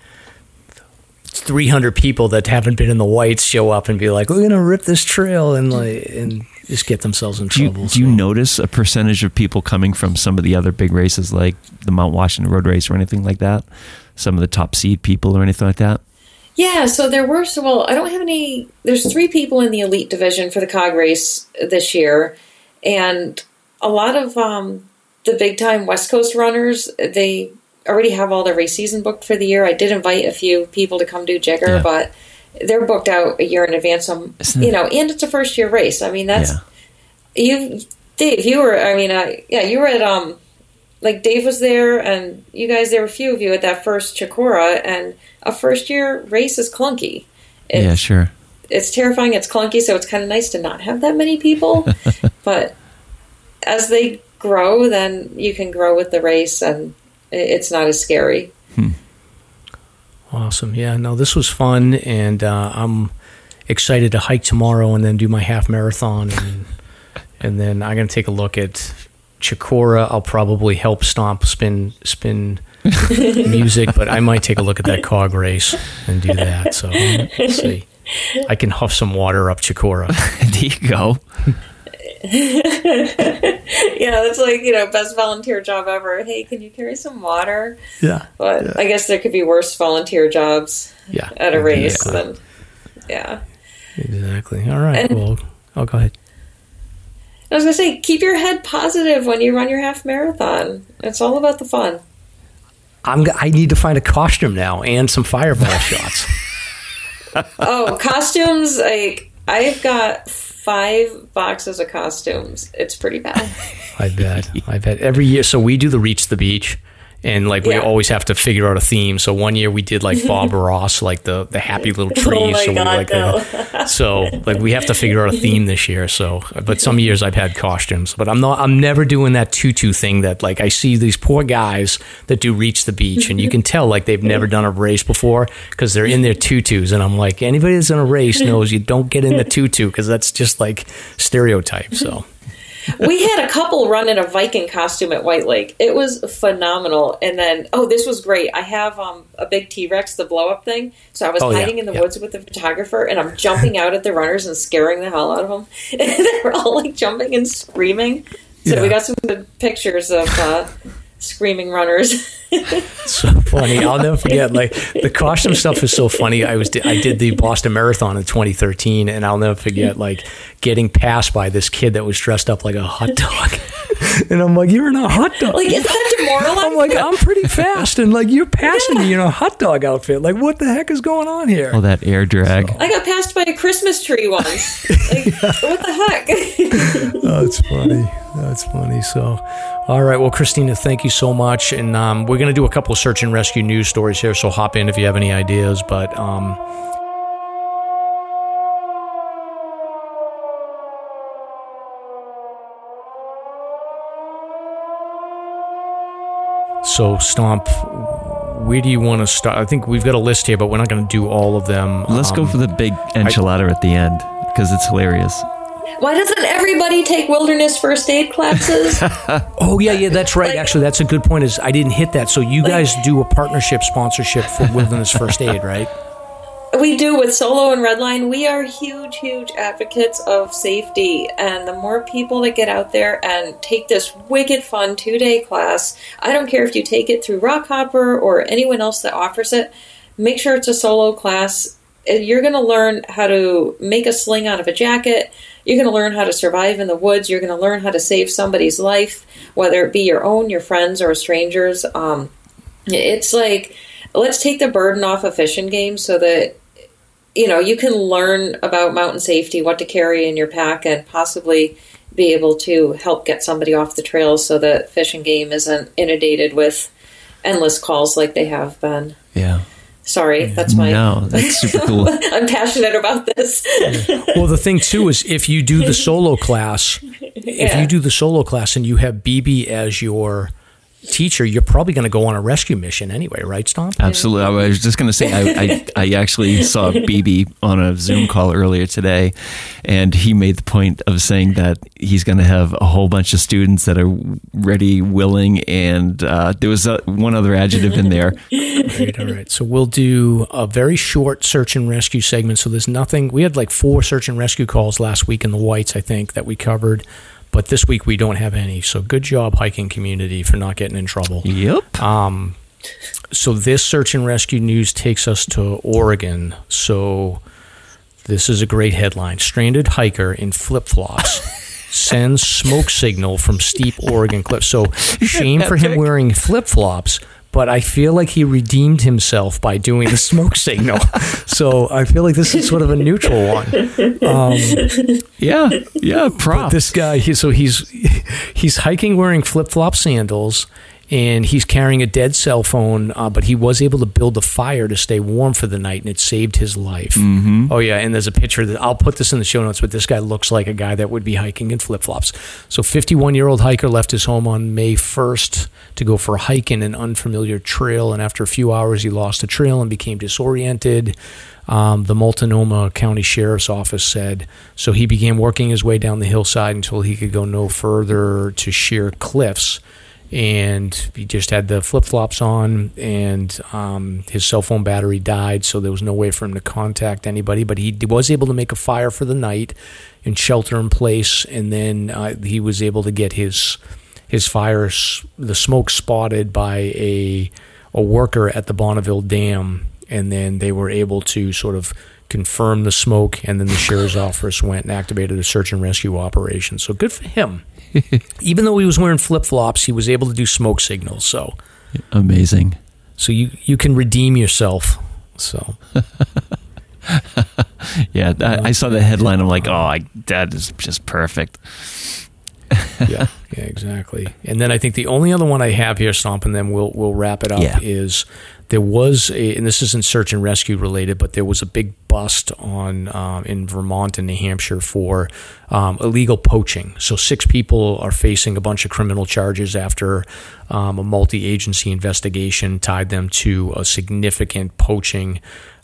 300 people that haven't been in the whites show up and be like, "We're gonna rip this trail," and like and just get themselves in do trouble. You, do you notice a percentage of people coming from some of the other big races, like the Mount Washington Road Race or anything like that? Some of the top seed people or anything like that? Yeah, so there were so well. I don't have any. There's three people in the elite division for the cog race this year, and a lot of um, the big time West Coast runners. They already have all the race season booked for the year. I did invite a few people to come do Jigger, yeah. but they're booked out a year in advance. Um, you know, and it's a first year race. I mean, that's yeah. you, Dave. You were. I mean, uh, yeah, you were at um, like Dave was there, and you guys. There were a few of you at that first Chocorua, and a first year race is clunky. It's, yeah, sure. It's terrifying. It's clunky, so it's kind of nice to not have that many people. but as they grow, then you can grow with the race and it's not as scary. Hmm. Awesome. Yeah, no, this was fun, and uh, I'm excited to hike tomorrow and then do my half marathon, and and then I'm gonna take a look at Chocorua. I'll probably help stomp spin spin music, but I might take a look at that cog race and do that. So let's see. I can huff some water up Chocorua. there you go. yeah, that's like, you know, best volunteer job ever. Hey, can you carry some water? Yeah. But yeah. I guess there could be worse volunteer jobs yeah. at a race than, yeah. Exactly. All right. And, well, I'll go ahead. I was going to say, keep your head positive when you run your half marathon. It's all about the fun. I'm, I need to find a costume now and some fireball shots. oh, costumes, like, I've got five boxes of costumes. It's pretty bad. I bet. I bet every year. So we do the Reach the Beach, and like we always have to figure out a theme. So one year we did like Bob Ross, like the the happy little trees. Oh so we God, like uh, so like we have to figure out a theme this year. So, but some years I've had costumes, but I'm not. I'm never doing that tutu thing that like I see these poor guys that do Reach the Beach, and you can tell like they've never done a race before because they're in their tutus, and I'm like anybody that's in a race knows you don't get in the tutu because that's just like stereotype. So. We had a couple run in a Viking costume at White Lake. It was phenomenal. And then, oh, this was great. I have um, a big T Rex, the blow up thing. So I was Oh, yeah, hiding in the yeah. woods with the photographer, and I'm jumping out at the runners and scaring the hell out of them. And they were all like jumping and screaming. So Yeah. we got some good pictures of uh, screaming runners. so funny. I'll never forget. Like the costume stuff is so funny. I was I did the Boston Marathon in 2013, and I'll never forget like getting passed by this kid that was dressed up like a hot dog, and I'm like, "You're in a hot dog." like, is that demoralizing? I'm like, I'm pretty fast, and like you're passing me in a hot dog outfit. Like, what the heck is going on here? Oh, that air drag. I got passed by a Christmas tree once. Like, what the heck? Oh, that's funny. That's funny. So, all right. Well, Christina, thank you so much. And um, we're going to do a couple of search and rescue news stories here. So hop in if you have any ideas. But um, so Stomp, where do you want to start? I think we've got a list here, but we're not going to do all of them. Let's go Um, for the big enchilada at the end because it's hilarious. Why doesn't everybody take wilderness first aid classes? Oh yeah, yeah, that's right. Like- Actually, that's a good point. Is I didn't hit that. So you guys do a partnership sponsorship for Wilderness First Aid, right? we do with Solo and Redline. We are huge, huge advocates of safety, and the more people that get out there and take this wicked fun two day class, I don't care if you take it through Rockhopper or anyone else that offers it. Make sure it's a solo class. You're going to learn how to make a sling out of a jacket. You're going to learn how to survive in the woods. You're going to learn how to save somebody's life, whether it be your own, your friends, or stranger's. Um, it's like let's take the burden off of fishing games so that you know you can learn about mountain safety what to carry in your pack and possibly be able to help get somebody off the trails so that Fish and Game isn't inundated with endless calls like they have been Yeah. Sorry that's my No, that's super cool. i'm passionate about this. Well, the thing too is if you do the solo class, if you do the solo class and you have BB as your teacher, you're probably going to go on a rescue mission anyway, right, Stomp? Absolutely. I was just going to say, I, I, I actually saw BB on a Zoom call earlier today, and he made the point of saying that he's going to have a whole bunch of students that are ready, willing, and uh, there was uh one other adjective in there. Great. All right. So we'll do a very short search and rescue segment. So there's nothing. We had like four search and rescue calls last week in the whites, I think, that we covered. But this week we don't have any. So good job, hiking community, for not getting in trouble. Yep. Um, so this search and rescue news takes us to Oregon. So this is a great headline: Stranded hiker in flip flops sends smoke signal from steep Oregon cliff. So shame for him wearing flip flops. But I feel like he redeemed himself by doing the smoke signal. So I feel like this is sort of a neutral one. Um, Yeah. Yeah. Prop. this guy, he, so he's he's hiking wearing flip flop sandals, and he's carrying a dead cell phone. Uh, but he was able to build a fire to stay warm for the night, and it saved his life. Mm-hmm. Oh yeah, and there's a picture that I'll put this in the show notes. But this guy looks like a guy that would be hiking in flip flops. So 51 year old hiker left his home on May 1st to go for a hike in an unfamiliar trail, and after a few hours, he lost the trail and became disoriented. Um, the Multnomah County Sheriff's Office said so. He began working his way down the hillside until he could go no further to sheer cliffs, and he just had the flip flops on, and um, his cell phone battery died, so there was no way for him to contact anybody. But he was able to make a fire for the night and shelter in place, and then uh, he was able to get his his fire, the smoke spotted by a a worker at the Bonneville Dam, and then they were able to sort of confirm the smoke, and then the sheriff's office went and activated a search and rescue operation. So good for him. Even though he was wearing flip flops, he was able to do smoke signals. So Amazing. so you you can redeem yourself. So Yeah, I, I saw the headline. I'm like, oh, I, that is just perfect. yeah, yeah, exactly. And then I think the only other one I have here, Stomp, and then we'll we'll wrap it up. Yeah. Is there was a, and this isn't search and rescue related, but there was a big bust on um, in Vermont and New Hampshire for um, illegal poaching. So six people are facing a bunch of criminal charges after um, a multi-agency investigation tied them to a significant poaching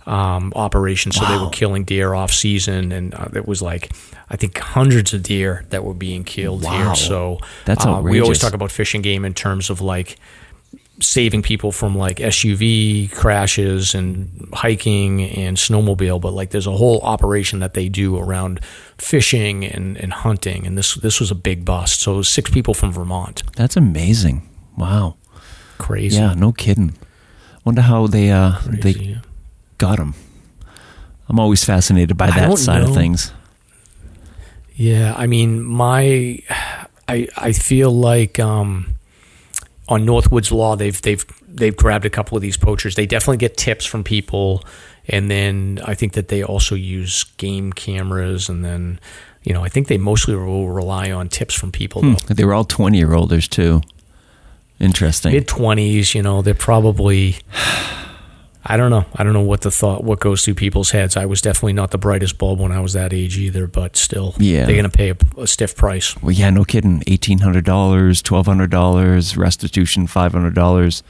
um, operation. So they were killing deer off season, and uh, it was like I think hundreds of deer that were being killed Wow. here. So That's uh, we always talk about Fish and Game in terms of like saving people from like SUV crashes and hiking and snowmobile, but like there's a whole operation that they do around fishing and, and hunting. And this this was a big bust. So it was six people from Vermont. That's amazing. Wow. Crazy. Yeah, no kidding. Wonder how they uh Crazy. they got them. I'm always fascinated by that side of things. Yeah, I mean, my, I I feel like um, on Northwoods Law, they've they've they've grabbed a couple of these poachers. They definitely get tips from people, and then I think that they also use game cameras, and then you know I think they mostly will rely on tips from people. Hmm. They were all 20 year olders too. Interesting. Mid twenties, you know, they're probably. I don't know. I don't know what the thought, what goes through people's heads. I was definitely not the brightest bulb when I was that age either, but still, Yeah. they're going to pay a, a stiff price. well, yeah, no kidding. $1,800, $1,200, restitution $500.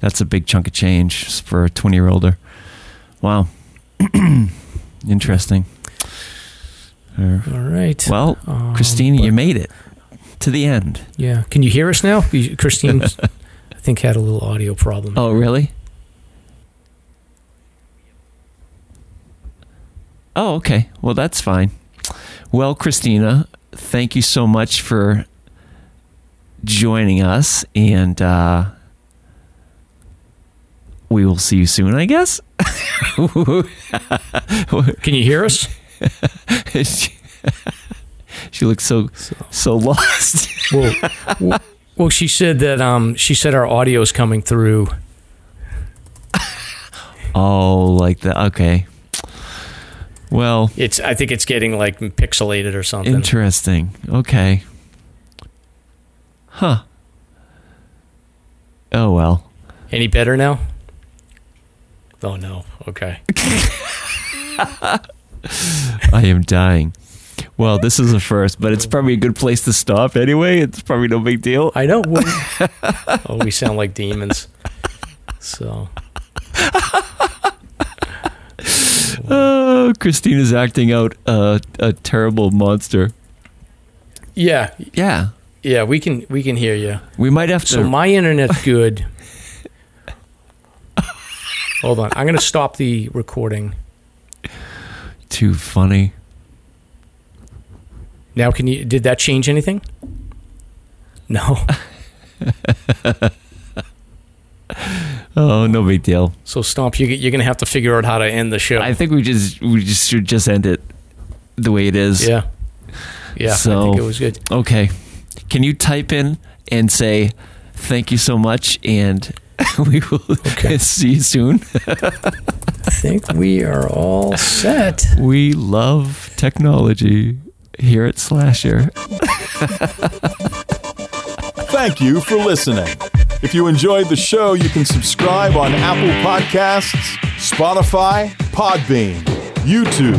That's a big chunk of change for a 20 year older. Wow. Interesting. All right. Well, Um, Christina, you made it to the end. Yeah. Can you hear us now? Christine, I think, had a little audio problem. Oh, really? Oh, okay. Well, that's fine. Well, Christina, thank you so much for joining us, and uh, we will see you soon, I guess. Can you hear us? she, she looks so so lost. Well, w- well, she said that um, she said our audio is coming through. oh, like that. Okay. Well, It's I think it's getting like pixelated or something. Interesting. Okay. Huh. Oh well. Any better now? Oh no. Okay. I am dying. Well, this is a first, but it's probably a good place to stop anyway. It's probably no big deal. I know. oh, we sound like demons. So uh, Oh, Christina's acting out a, a terrible monster. yeah, Yeah. yeah, we can we can hear you. We might have to. So my internet's good. Hold on. I'm going to stop the recording. Too funny. Now can you did that change anything? No. Oh, no big deal. So Stomp, you, you're going to have to figure out how to end the show. I think we just we just should just end it the way it is. yeah. Yeah, So, I So- think it was good. Okay. Can you type in and say thank you so much and we will Okay. see you soon. I think we are all set. We love technology here at Slasher. Thank you for listening. If you enjoyed the show, you can subscribe on Apple Podcasts, Spotify, Podbean, YouTube,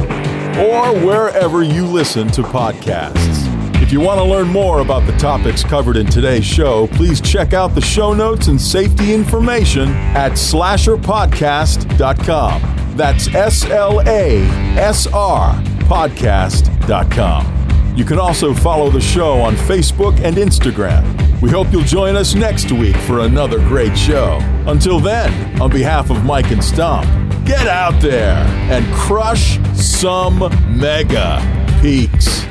or wherever you listen to podcasts. If you want to learn more about the topics covered in today's show, please check out the show notes and safety information at slasherpodcast.com. That's S L A S R podcast.com. You can also follow the show on Facebook and Instagram. We hope you'll join us next week for another great show. Until then, on behalf of Mike and Stomp, get out there and crush some mega peaks.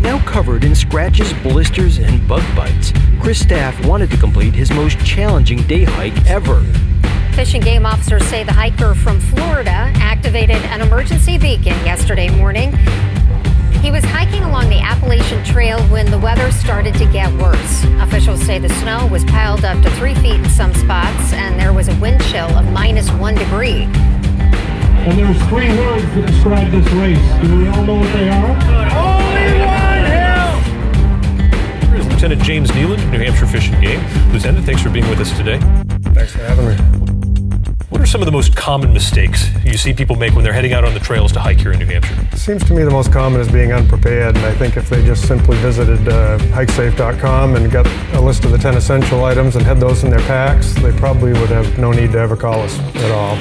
Now covered in scratches, blisters, and bug bites, Chris Staff wanted to complete his most challenging day hike ever. Fish and game officers say the hiker from Florida activated an emergency beacon yesterday morning. He was hiking along the Appalachian Trail when the weather started to get worse. Officials say the snow was piled up to three feet in some spots, and there was a wind chill of minus one degree. And there's three words that describe this race. Do we all know what they are? Only one hill! Here's Lieutenant James Kneeland, New Hampshire Fish and Game. Lieutenant, thanks for being with us today. Thanks for having me. What are some of the most common mistakes you see people make when they're heading out on the trails to hike here in New Hampshire? Seems to me the most common is being unprepared, and I think if they just simply visited uh, hikesafe.com and got a list of the 10 essential items and had those in their packs, they probably would have no need to ever call us at all.